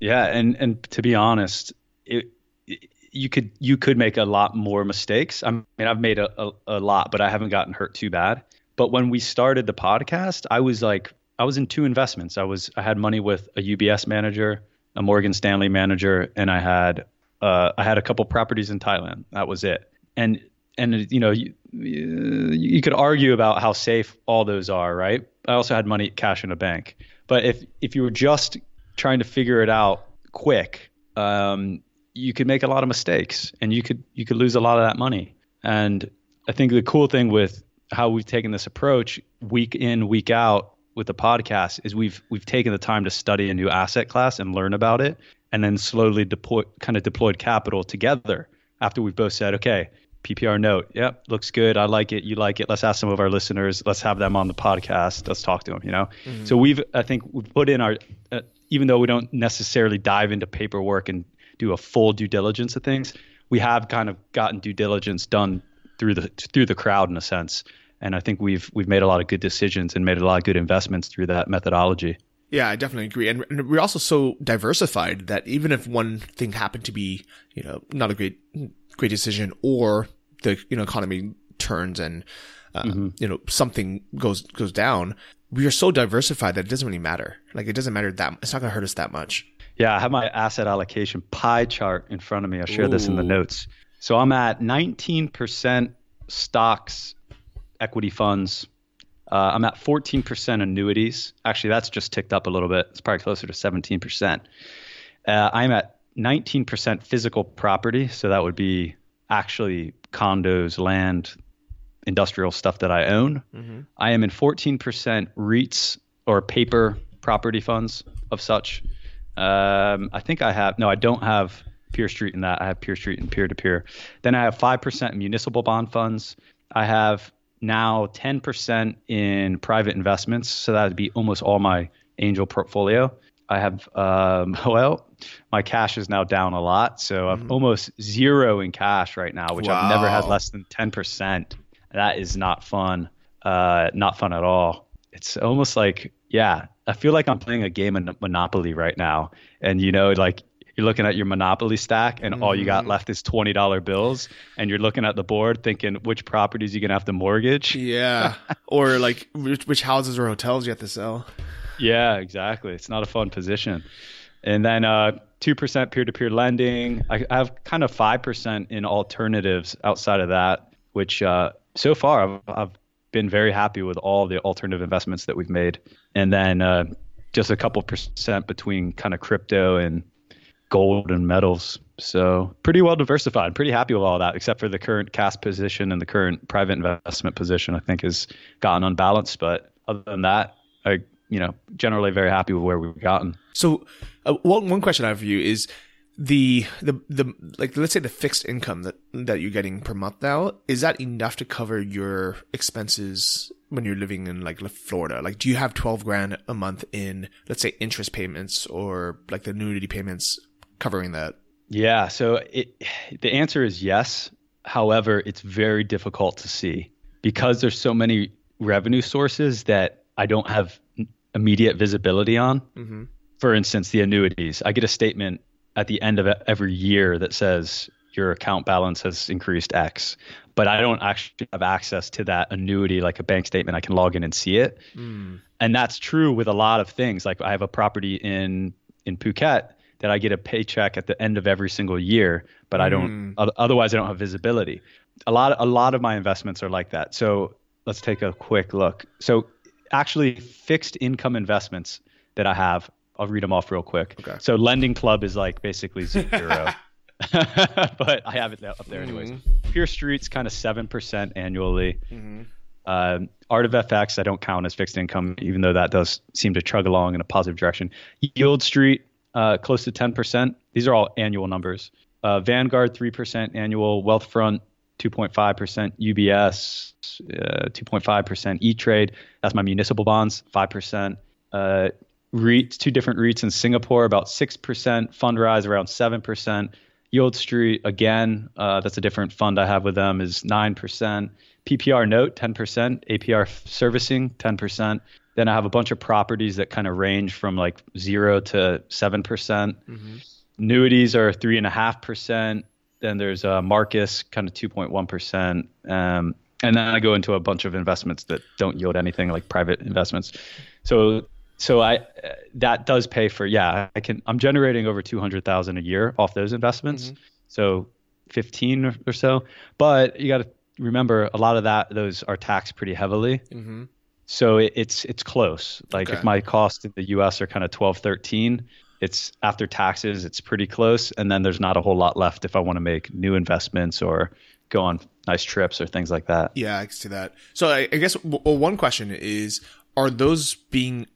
yeah, and and to be honest, it, it- you could you could make a lot more mistakes. I mean, I've made a, a, a lot, but I haven't gotten hurt too bad. But when we started the podcast, I was like, I was in two investments. I was I had money with a UBS manager, a Morgan Stanley manager, and I had uh, I had a couple properties in Thailand. That was it. And and you know you, you could argue about how safe all those are, right? I also had money cash in a bank. But if if you were just trying to figure it out quick, um, you could make a lot of mistakes and you could you could lose a lot of that money. And I think the cool thing with how we've taken this approach week in week out with the podcast is we've we've taken the time to study a new asset class and learn about it and then slowly deploy kind of deployed capital together after we've both said okay PPR note yep looks good. I like it. You like it. Let's ask some of our listeners. Let's have them on the podcast. Let's talk to them you know? So we've I think we've put in our uh, even though we don't necessarily dive into paperwork and do a full due diligence of things we have kind of gotten due diligence done through the through the crowd in a sense and I think we've we've made a lot of good decisions and made a lot of good investments through that methodology. Yeah, I definitely agree. And, and we're also so diversified that even if one thing happened to be, you know, not a great, great decision or the, you know, economy turns and, uh, you know, something goes, goes down, we are so diversified that it doesn't really matter. Like it doesn't matter that, it's not going to hurt us that much. Yeah, I have my asset allocation pie chart in front of me. I'll share this in the notes. So I'm at 19% stocks, equity funds. Uh, I'm at 14% annuities. Actually, that's just ticked up a little bit. It's probably closer to 17%. Uh, I'm at 19% physical property. So that would be actually condos, land, industrial stuff that I own. I am in 14% REITs or paper property funds of such. Um, I think I have, no, I don't have PeerStreet in that. I have PeerStreet and peer to peer. Then I have 5% municipal bond funds. I have now 10% in private investments. So that would be almost all my angel portfolio. I have, um, well, my cash is now down a lot. So I've almost zero in cash right now, which I've never had less than 10%. That is not fun. Uh, not fun at all. It's almost like, yeah, I feel like I'm playing a game of Monopoly right now. And, you know, like you're looking at your monopoly stack and all you got left is $20 bills and you're looking at the board thinking which properties you're going to have to mortgage. Yeah. or like which, which houses or hotels you have to sell. Yeah, exactly. It's not a fun position. And then uh, 2% peer to peer lending. I, I have kind of 5% in alternatives outside of that, which uh, so far I've, I've been very happy with all the alternative investments that we've made. And then uh, just a couple percent between kind of crypto and gold and metals. So pretty well diversified. Pretty happy with all that, except for the current cash position and the current private investment position. I think has gotten unbalanced. But other than that, I you know generally very happy with where we've gotten. So, uh, one one question I have for you is the the the like let's say the fixed income that that you're getting per month now is that enough to cover your expenses when you're living in like Florida? Like, do you have twelve grand a month in let's say interest payments or like the annuity payments covering that? Yeah. So it the answer is yes. However, it's very difficult to see because there's so many revenue sources that I don't have immediate visibility on. Mm-hmm. For instance, the annuities. I get a statement at the end of every year that says your account balance has increased X, but I don't actually have access to that annuity like a bank statement. I can log in and see it. Mm. And that's true with a lot of things. Like I have a property in in Phuket that I get a paycheck at the end of every single year, but I don't mm. otherwise I don't have visibility. A lot a lot of my investments are like that. So let's take a quick look. So actually fixed income investments that I have I'll read them off real quick. Okay. So LendingClub is like basically zero. but I have it up there anyways. Mm-hmm. PeerStreet's kind of seven percent annually. Mm-hmm. Um, Art of FX I don't count as fixed income, even though that does seem to chug along in a positive direction. YieldStreet uh, close to ten percent. These are all annual numbers. Uh, Vanguard three percent annual. Wealthfront 2.5%, UBS uh, 2.5%, E Trade, that's my municipal bonds, 5%. Uh, REITs, two different REITs in Singapore, about 6%, Fundrise around 7%. YieldStreet, again, uh, that's a different fund I have with them, is 9%. PPR Note, 10%. AHP Servicing, 10%. Then I have a bunch of properties that kind of range from like 0 to 7%. mm hmm Annuities are 3.5%. Then there's uh, Marcus, kind of 2.1%. Um, and then I go into a bunch of investments that don't yield anything like private investments. So so I uh, that does pay for yeah I can I'm generating over 200,000 a year off those investments. Mm-hmm. So 15 or so. But you got to remember a lot of that those are taxed pretty heavily. Mm-hmm. So it, it's it's close. Like okay. if my costs in the US are kind of 12 13, it's after taxes it's pretty close and then there's not a whole lot left if I want to make new investments or go on nice trips or things like that. Yeah, I see that. So I, I guess well, one question is are those being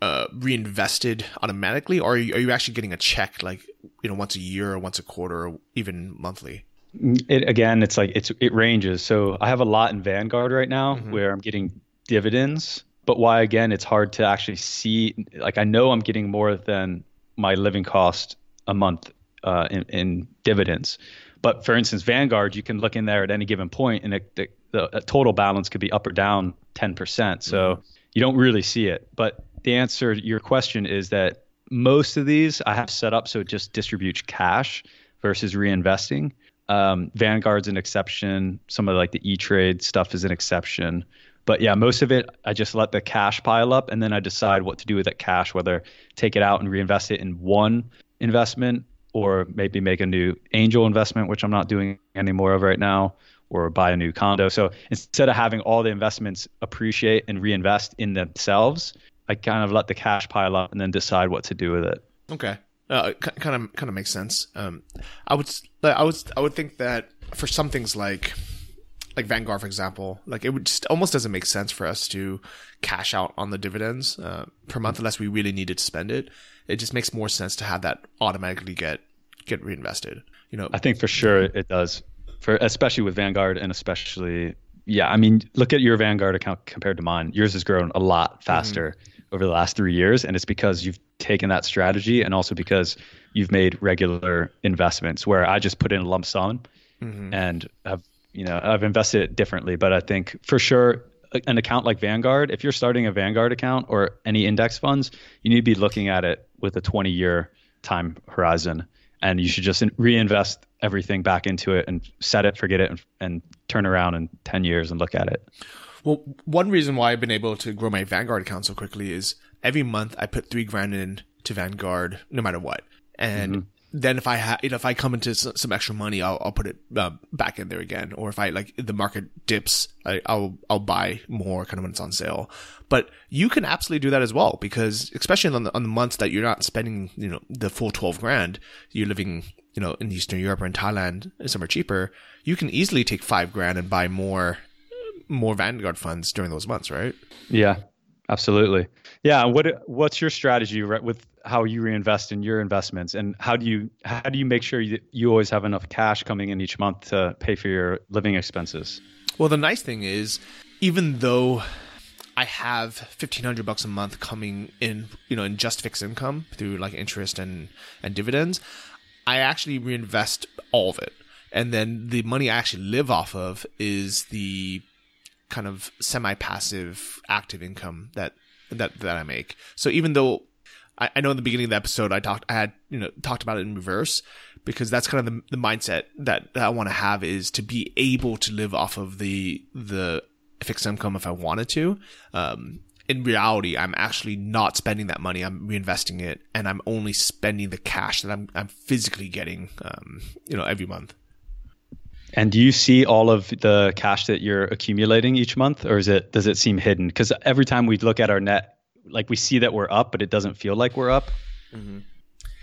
uh, reinvested automatically, or are you, are you, actually getting a check like you know once a year or once a quarter or even monthly? It again, it's like it's it ranges. So I have a lot in Vanguard right now mm-hmm. where I'm getting dividends, but why again it's hard to actually see. Like I know I'm getting more than my living cost a month uh, in, in dividends. But for instance, Vanguard, you can look in there at any given point, and it, the, the total balance could be up or down 10%. So mm-hmm. you don't really see it. But the answer to your question is that most of these I have set up so it just distributes cash versus reinvesting. Um, Vanguard's an exception. Some of like the E Trade stuff is an exception. But yeah, most of it I just let the cash pile up and then I decide what to do with that cash, whether take it out and reinvest it in one investment or maybe make a new angel investment, which I'm not doing any more of right now, or buy a new condo. So instead of having all the investments appreciate and reinvest in themselves, I kind of let the cash pile up and then decide what to do with it. Okay. Uh, kind of kind of makes sense. Um, I would I would I would think that for some things like like Vanguard, for example, like it would just almost doesn't make sense for us to cash out on the dividends uh, per month unless we really needed to spend it. It just makes more sense to have that automatically get get reinvested. You know, I think for sure it does for especially with Vanguard and especially yeah. I mean, look at your Vanguard account compared to mine. Yours has grown a lot faster. Mm-hmm over the last three years, and it's because you've taken that strategy, and also because you've made regular investments where I just put in a lump sum mm-hmm. and have you know I've invested it differently. But I think for sure an account like Vanguard, if you're starting a Vanguard account or any index funds, you need to be looking at it with a 20 year time horizon, and you should just reinvest everything back into it and set it, forget it, and, and turn around in ten years and look at it. Well, one reason why I've been able to grow my Vanguard account so quickly is every month I put three grand in to Vanguard, no matter what, and. Mm-hmm then if I have, you know, if I come into some extra money, I'll, I'll put it uh, back in there again. Or if I like the market dips, I, will I'll buy more kind of when it's on sale. But you can absolutely do that as well because especially on the, on the months that you're not spending, you know, the full 12 grand, you're living, you know, in Eastern Europe or in Thailand, somewhere cheaper. You can easily take five grand and buy more, more Vanguard funds during those months, right? Yeah, absolutely. Yeah. What, what's your strategy with how you reinvest in your investments and how do you how do you make sure you, you always have enough cash coming in each month to pay for your living expenses well the nice thing is even though i have 1500 bucks a month coming in you know in just fixed income through like interest and and dividends i actually reinvest all of it and then the money i actually live off of is the kind of semi-passive active income that that that i make so even though I, I know in the beginning of the episode I talked I had you know talked about it in reverse because that's kind of the, the mindset that, that I want to have is to be able to live off of the the fixed income if I wanted to. Um, in reality, I'm actually not spending that money. I'm reinvesting it, and I'm only spending the cash that I'm I'm physically getting, um, you know, every month. And do you see all of the cash that you're accumulating each month, or is it does it seem hidden? Because every time we look at our net like we see that we're up, but it doesn't feel like we're up. Mm-hmm.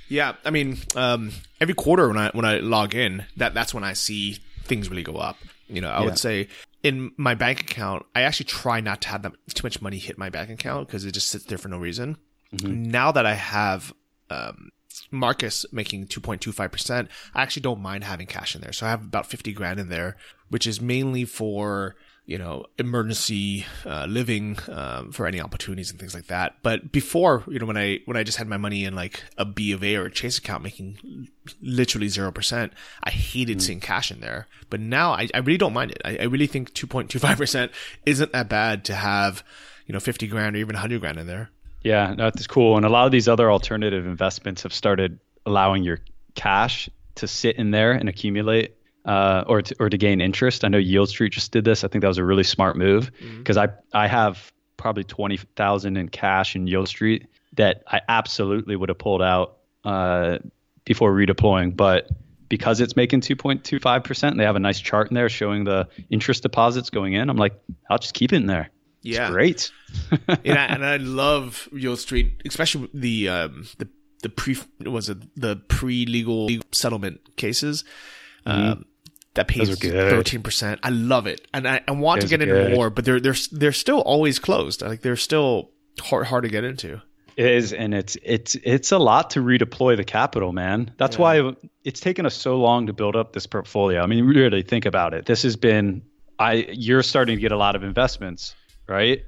Yeah, I mean, um, every quarter when I when I log in, that that's when I see things really go up. You know, I yeah. would say in my bank account, I actually try not to have that too much money hit my bank account because it just sits there for no reason. Mm-hmm. Now that I have um, Marcus making 2.25%, I actually don't mind having cash in there. So I have about 50 grand in there, which is mainly for you know, emergency uh, living um, for any opportunities and things like that. But before, you know, when I when I just had my money in like a B of A or a Chase account making literally zero percent, I hated mm. seeing cash in there. But now I, I really don't mind it. I, I really think two point two five percent isn't that bad to have, you know, fifty grand or even hundred grand in there. Yeah, that's cool. And a lot of these other alternative investments have started allowing your cash to sit in there and accumulate uh, or to, or to gain interest. I know YieldStreet just did this. I think that was a really smart move because mm-hmm. I I have probably twenty thousand in cash in YieldStreet that I absolutely would have pulled out uh, before redeploying, but because it's making 2.25 percent, they have a nice chart in there showing the interest deposits going in. I'm like, I'll just keep it in there. Yeah, it's great. yeah, and I love YieldStreet, especially the um, the the pre was it the pre legal settlement cases. Mm-hmm. Um, that pays thirteen percent. I love it, and I, I want to get into more, but they're they're they're still always closed. Like they're still hard hard to get into. It is, and it's it's it's a lot to redeploy the capital, man. That's yeah. why it's taken us so long to build up this portfolio. I mean, really think about it. This has been I you're starting to get a lot of investments, right?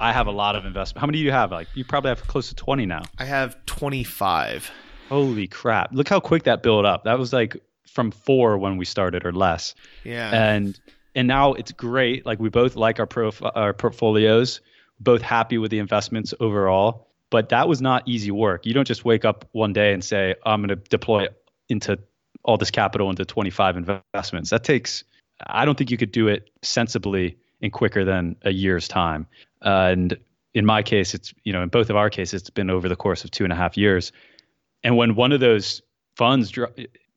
I have a lot of investment. How many do you have? Like you probably have close to 20 now. I have 25. Holy crap. Look how quick that built up. That was like from four when we started or less. Yeah. And and now it's great. Like we both like our prof- our portfolios, both happy with the investments overall. But that was not easy work. You don't just wake up one day and say, I'm going to deploy into all this capital into 25 investments. That takes, I don't think you could do it sensibly in quicker than a year's time. Uh, and in my case, it's, you know, in both of our cases, it's been over the course of two and a half years. And when one of those funds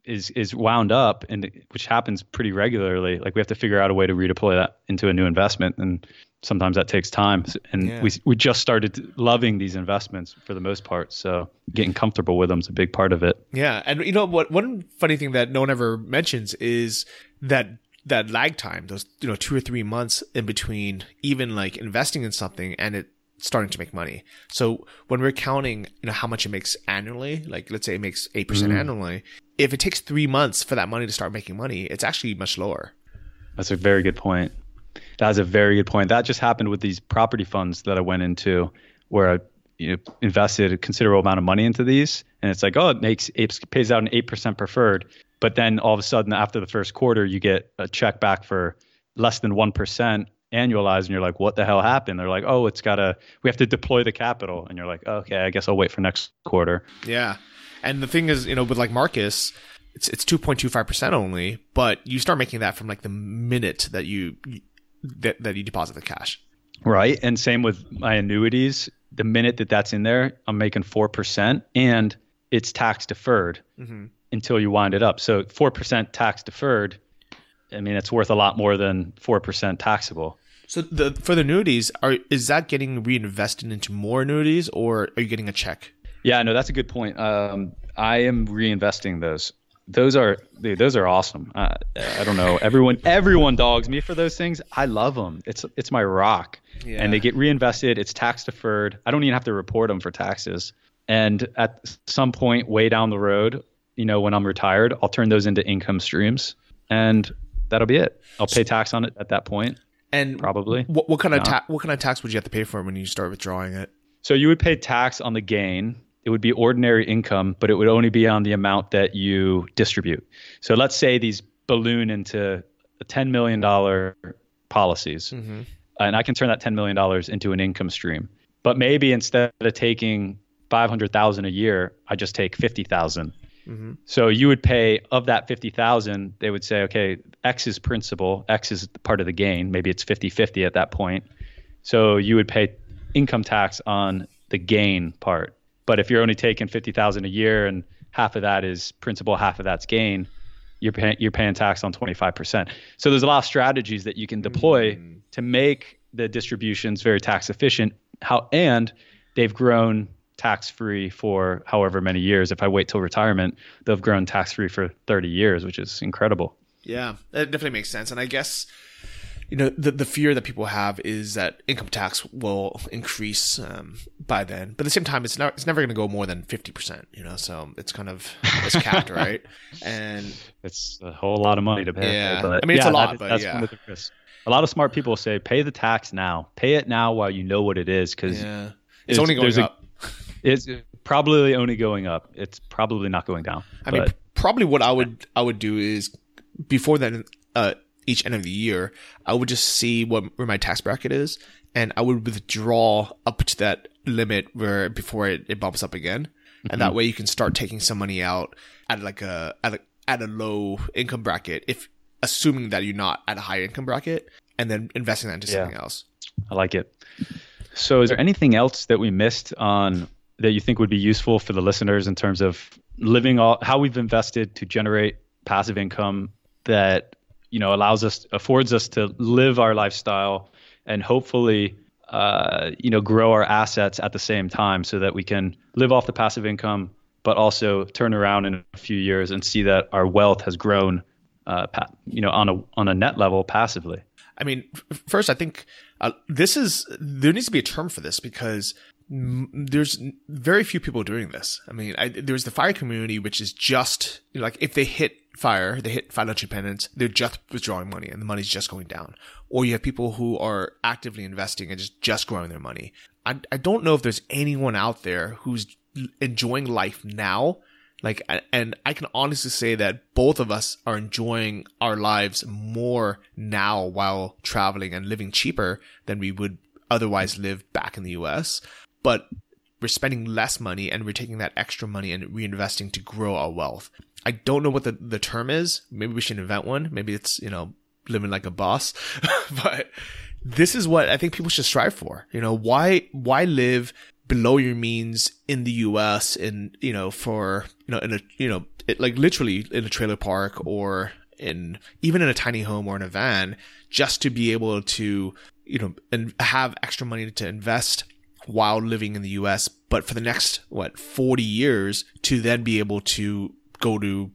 is is wound up and which happens pretty regularly like we have to figure out a way to redeploy that into a new investment and sometimes that takes time and yeah. we we just started loving these investments for the most part so getting comfortable with them is a big part of it yeah and you know what one funny thing that no one ever mentions is that that lag time those you know two or three months in between even like investing in something and it starting to make money. So when we're counting, you know, how much it makes annually, like let's say it makes 8% mm-hmm. annually, if it takes three months for that money to start making money, it's actually much lower. That's a very good point. That's a very good point. That just happened with these property funds that I went into where I you know, invested a considerable amount of money into these. And it's like, oh, it makes it pays out an 8% preferred. But then all of a sudden, after the first quarter, you get a check back for less than 1% annualized and you're like what the hell happened they're like oh it's got to we have to deploy the capital and you're like okay i guess i'll wait for next quarter yeah And the thing is, you know, with like Marcus, it's it's two point two five percent only, but you start making that from like the minute that you that that you deposit the cash. Right. And same with my annuities. The minute that that's in there, I'm making 4% and it's tax deferred mm-hmm. Until you wind it up. So 4% tax deferred, I mean, it's worth a lot more than 4% taxable. So the for the annuities, are is that getting reinvested into more annuities or are you getting a check? Yeah, no, that's a good point. Um, I am reinvesting those those are dude, those are awesome. I, I don't know. Everyone everyone dogs me for those things. I love them. It's it's my rock. Yeah. And they get reinvested. It's tax deferred. I don't even have to report them for taxes. And at some point way down the road, you know, when I'm retired, I'll turn those into income streams, and that'll be it. I'll pay tax on it at that point. And probably what, what kind of ta- what kind of tax would you have to pay for when you start withdrawing it? So you would pay tax on the gain it would be ordinary income, but it would only be on the amount that you distribute. So let's say these balloon into $10 million policies, mm-hmm. and I can turn that $10 million into an income stream. But maybe instead of taking 500,000 a year, I just take 50,000. Mm-hmm. So you would pay of that 50,000, they would say, okay, X is principal, X is part of the gain. Maybe it's 50 50 at that point. So you would pay income tax on the gain part. But if you're only taking fifty thousand a year and half of that is principal, half of that's gain, you're paying you're paying tax on twenty five percent. So there's a lot of strategies that you can deploy mm. to make the distributions very tax efficient. How and they've grown tax free for however many years. If I wait till retirement, they've grown tax free for 30 years, which is incredible. Yeah, that definitely makes sense. And I guess you know the the fear that people have is that income tax will increase um, by then, but at the same time, it's not it's never going to go more than fifty percent. You know, so it's kind of it's capped, right? And it's a whole lot of money to pay. Yeah, I mean it's yeah, a lot, but yeah. A lot of smart people say pay the tax now, pay it now while you know what it is, because yeah. it's, it's, only going up. A, it's probably only going up. It's probably not going down. I but, mean, probably what I would I would do is before then. Uh, each end of the year, I would just see what where my tax bracket is, and I would withdraw up to that limit where before it, it bumps up again, mm-hmm. and that way you can start taking some money out at like a at a at a low income bracket, if assuming that you're not at a high income bracket, and then investing that into yeah. something else. I like it. So, is there anything else that we missed on that you think would be useful for the listeners in terms of living all how we've invested to generate passive income that you know allows us affords us to live our lifestyle and hopefully uh, you know grow our assets at the same time so that we can live off the passive income but also turn around in a few years and see that our wealth has grown uh, pa- you know on a on a net level passively. I mean first i think uh, this is there needs to be a term for this because there's very few people doing this. I mean, I, there's the fire community, which is just you know, like if they hit fire, they hit financial independence, they're just withdrawing money and the money's just going down. Or you have people who are actively investing and just, just growing their money. I, I don't know if there's anyone out there who's enjoying life now. Like, and I can honestly say that both of us are enjoying our lives more now while traveling and living cheaper than we would otherwise live back in the US. But we're spending less money and we're taking that extra money and reinvesting to grow our wealth. I don't know what the, the term is. Maybe we should invent one. Maybe it's, you know, living like a boss. but this is what I think people should strive for. You know, why why live below your means in the US in, you know, for, you know, in a, you know, it, like literally in a trailer park or in even in a tiny home or in a van just to be able to, you know, and have extra money to invest while living in the US, but for the next, what, 40 years to then be able to go to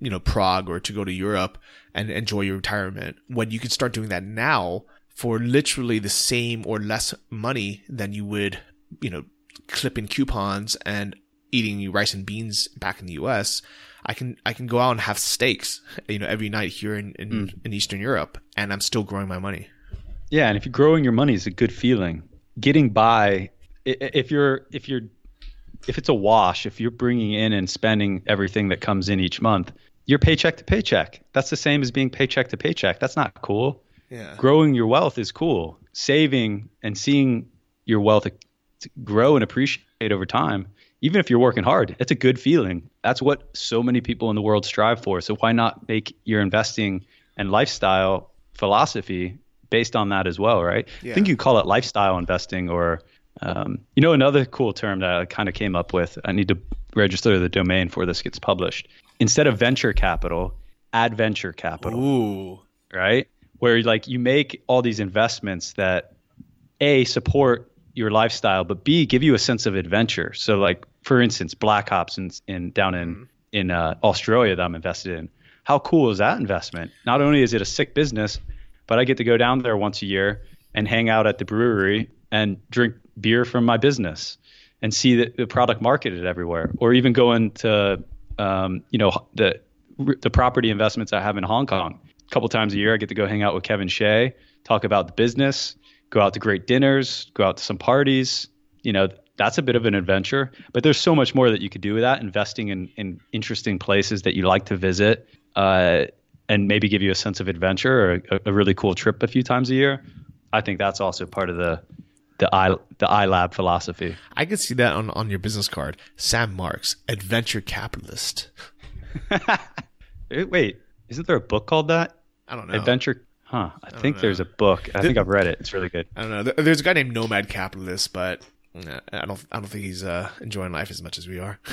you know Prague or to go to Europe and enjoy your retirement. When you can start doing that now for literally the same or less money than you would you know clipping coupons and eating rice and beans back in the US I can I can go out and have steaks you know every night here in in, mm. in Eastern Europe and I'm still growing my money. Yeah and if you're growing your money is a good feeling. Getting by if you're if you're if it's a wash, if you're bringing in and spending everything that comes in each month, you're paycheck to paycheck. That's the same as being paycheck to paycheck. That's not cool. Yeah. Growing your wealth is cool. Saving and seeing your wealth grow and appreciate over time even if you're working hard, it's a good feeling. That's what so many people in the world strive for. So why not make your investing and lifestyle philosophy based on that as well, right? Yeah. I think you call it lifestyle investing or um, you know another cool term that I kind of came up with. I need to register the domain before this gets published. Instead of venture capital, adventure capital Ooh. right? Where like you make all these investments that a support your lifestyle, but b give you a sense of adventure. So like for instance, Black Ops in, in down in in uh, Australia that I'm invested in. How cool is that investment? Not only is it a sick business, but I get to go down there once a year and hang out at the brewery and drink beer from my business and see the, the product marketed everywhere, or even go into um, you know the the property investments I have in Hong Kong. A couple times a year, I get to go hang out with Kevin Shea, talk about the business, go out to great dinners, go out to some parties. You know, that's a bit of an adventure, but there's so much more that you could do with that. Investing in in interesting places that you like to visit, uh, and maybe give you a sense of adventure or a, a really cool trip a few times a year. I think that's also part of the the i the ILAB philosophy. I can see that on, on your business card. Sam Marks, adventure capitalist. Wait, isn't there a book called that? I don't know. Adventure. Huh. I, think there's a book. I think I've read it. It's really good. I don't know. There's a guy named Nomad Capitalist, but I don't. I don't think he's uh, enjoying life as much as we are.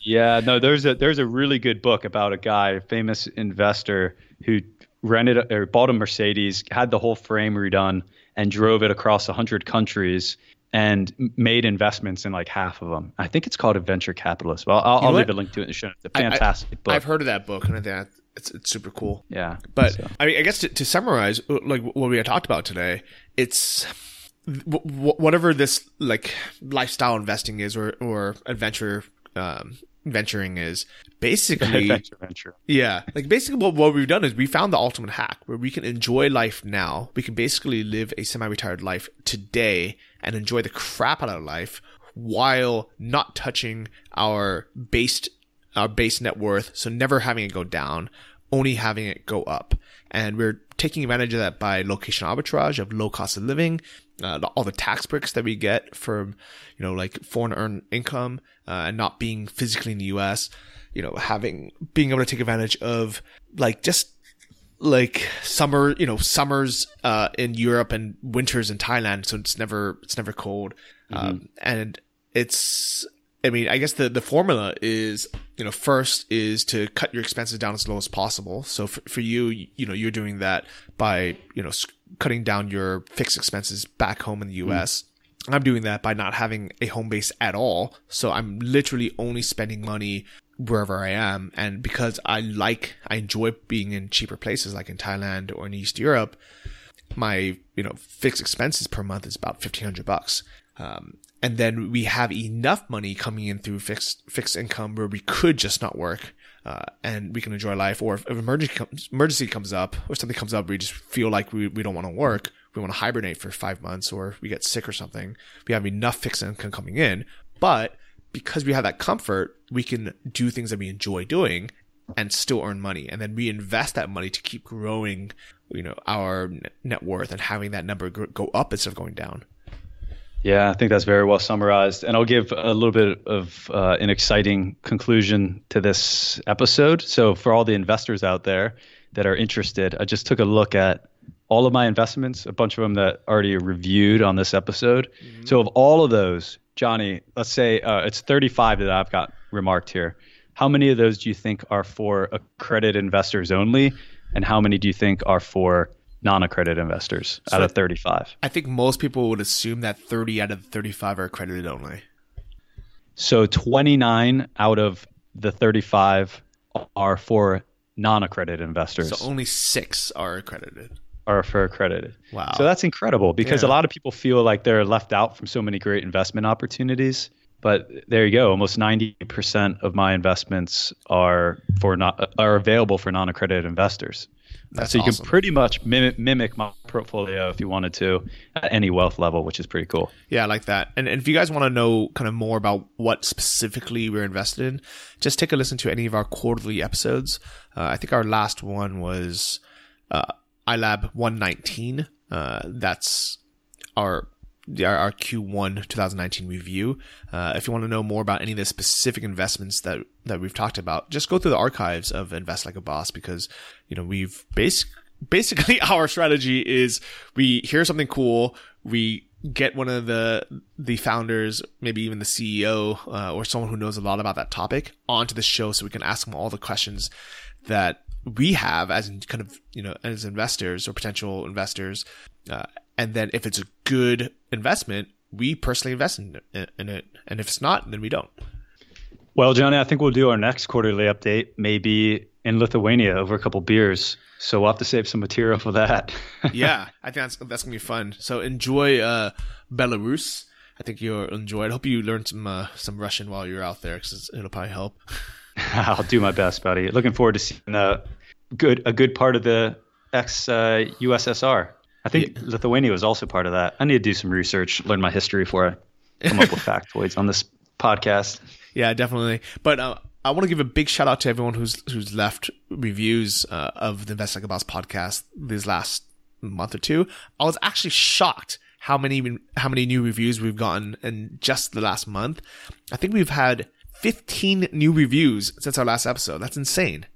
Yeah, no, there's a there's a really good book about a guy, a famous investor who rented or bought a Mercedes, had the whole frame redone, and drove it across hundred countries and made investments in like half of them. I think it's called Adventure Capitalist. Well, I'll, I'll leave a link to it in the show. notes. It's a I- I- fantastic book. I've heard of that book, and I think it's it's super cool. yeah, But so. I mean, I guess to, to summarize, uh, like what we had talked about today, it's w- whatever this like lifestyle investing is, or or adventure um, venturing is. Basically, Adventure, venture. yeah, like basically what, what we've done is we found the ultimate hack where we can enjoy life now. We can basically live a semi-retired life today and enjoy the crap out of life while not touching our base our base net worth. So never having it go down, only having it go up. And we're taking advantage of that by location arbitrage of low cost of living, uh, all the tax breaks that we get from, you know, like foreign earned income, uh, and not being physically in the U.S you know, having being able to take advantage of like just like summer, you know, summers uh, in Europe and winters in Thailand, so it's never it's never cold, um, and it's. I mean, I guess the the formula is, you know, first is to cut your expenses down as low as possible. So for, for you, you know, you're doing that by, you know, s- cutting down your fixed expenses back home in the U.S. I'm doing that by not having a home base at all. So I'm literally only spending money wherever I am. And because I like, I enjoy being in cheaper places like in Thailand or in East Europe, my, you know, fixed expenses per month is about 1500 bucks. Um, and then we have enough money coming in through fixed, fixed income where we could just not work. Uh, and we can enjoy life, or if an emergency comes, emergency comes up, or something comes up, we just feel like we, we don't want to work, we want to hibernate for five months, or we get sick or something. We have enough fixed income coming in, but because we have that comfort, we can do things that we enjoy doing and still earn money, and then reinvest that money to keep growing, you know, our net worth and having that number go up instead of going down. Yeah, I think that's very well summarized. And I'll give a little bit of uh, an exciting conclusion to this episode. So, for all the investors out there that are interested, I just took a look at all of my investments, a bunch of them that already reviewed on this episode. So, of all of those, Johnny, let's say uh, it's 35 that I've got remarked here. How many of those do you think are for accredited investors only? And how many do you think are for non accredited investors out of 35? I think most people would assume that 30 out of the 35 are accredited only. So 29 out of the 35 are for non-accredited investors So only six are accredited. are for accredited. Wow. So that's incredible because Yeah. a lot of people feel like they're left out from so many great investment opportunities. But there you go. Almost 90% of my investments are for not are available for non-accredited investors. That's so you awesome. can pretty much mimic, mimic my portfolio if you wanted to at any wealth level, which is pretty cool. Yeah, I like that. And, and if you guys want to know kind of more about what specifically we're invested in, just take a listen to any of our quarterly episodes. Uh, I think our last one was uh, ILAB 119. Uh, that's our our, our Q1 2019 review. Uh, if you want to know more about any of the specific investments that that we've talked about, just go through the archives of Invest Like a Boss because you know we've basic basically our strategy is we hear something cool, we get one of the the founders, maybe even the CEO uh, or someone who knows a lot about that topic onto the show so we can ask them all the questions that we have as kind of you know as investors or potential investors uh, and then if it's a good investment we personally invest in, in it. And if it's not then we don't. Well johnny i think we'll do our next quarterly update maybe in lithuania over a couple beers. So we'll have to save some material for that. Yeah i think that's that's gonna be fun. So enjoy uh, belarus. I think you'll enjoy it. I hope you learn some uh, some russian while you're out there because it'll probably help. I'll do my best, buddy. Looking forward to seeing a good a good part of the ex uh, USSR. I think yeah. Lithuania was also part of that. I need to do some research, learn my history before I come up with factoids on this podcast. Yeah, definitely. But uh, I want to give a big shout out to everyone who's who's left reviews uh, of the Invest Like a Boss podcast this last month or two. I was actually shocked how many how many new reviews we've gotten in just the last month. I think we've had 15 new reviews since our last episode. That's insane.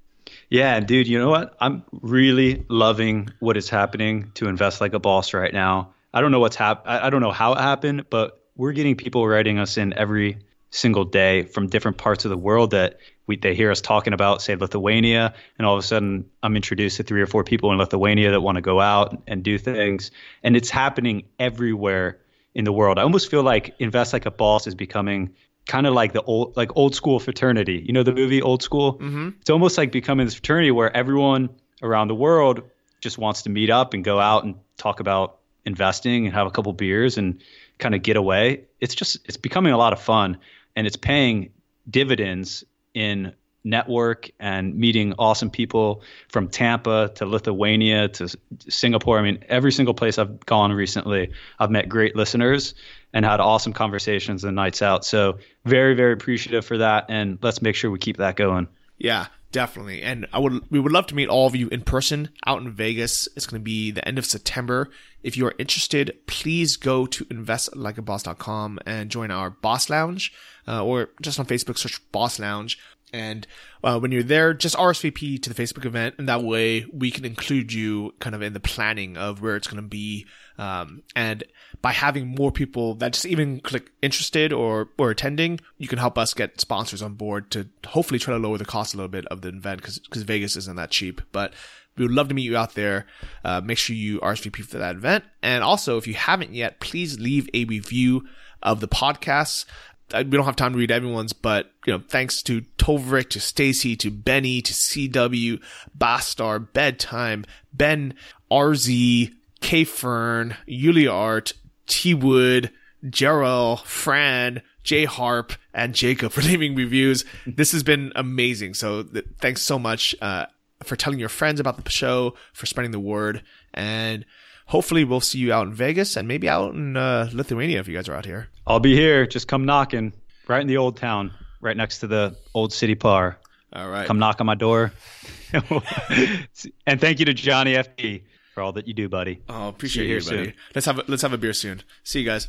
Yeah, dude, you know what? I'm really loving what is happening to invest like a boss right now. I don't know what's hap- I don't know how it happened, but we're getting people writing us in every single day from different parts of the world that we they hear us talking about, say Lithuania, and all of a sudden I'm introduced to three or four people in Lithuania that want to go out and do things, and it's happening everywhere in the world. I almost feel like invest like a boss is becoming kind of like the old like old school fraternity. You know the movie Old School? Mm-hmm. It's almost like becoming this fraternity where everyone around the world just wants to meet up and go out and talk about investing and have a couple beers and kind of get away. It's just it's becoming a lot of fun and it's paying dividends in network and meeting awesome people from Tampa to Lithuania to Singapore. I mean, every single place I've gone recently, I've met great listeners and had awesome conversations and nights out. So, very, very appreciative for that. And let's make sure we keep that going. Yeah, definitely. And I would we would love to meet all of you in person out in Vegas. It's going to be the end of September. If you are interested, please go to investlikeaboss.com and join our Boss Lounge, uh, or just on Facebook search Boss Lounge. And uh, when you're there, just RSVP to the Facebook event, and that way we can include you kind of in the planning of where it's going to be. Um, and by having more people that just even click interested or or attending, you can help us get sponsors on board to hopefully try to lower the cost a little bit of the event because because Vegas isn't that cheap, but. We would love to meet you out there. Uh, make sure you RSVP for that event. And also, if you haven't yet, please leave a review of the podcast we don't have time to read everyone's, but you know, thanks to Tovrik, to Stacy, to Benny, to CW, Bastar, Bedtime, Ben, RZ, K Fern, Yulia Art, T Wood, Gerald, Fran, J Harp, and Jacob for leaving reviews. This has been amazing. So th- thanks so much uh, for telling your friends about the show, for spreading the word, and hopefully we'll see you out in Vegas and maybe out in uh, Lithuania if you guys are out here. I'll be here. Just come knocking right in the old town, right next to the old city par. All right. Come knock on my door. and thank you to Johnny FD for all that you do, buddy. Oh, appreciate you, buddy. Soon. Let's have a, let's have a beer soon. See you guys.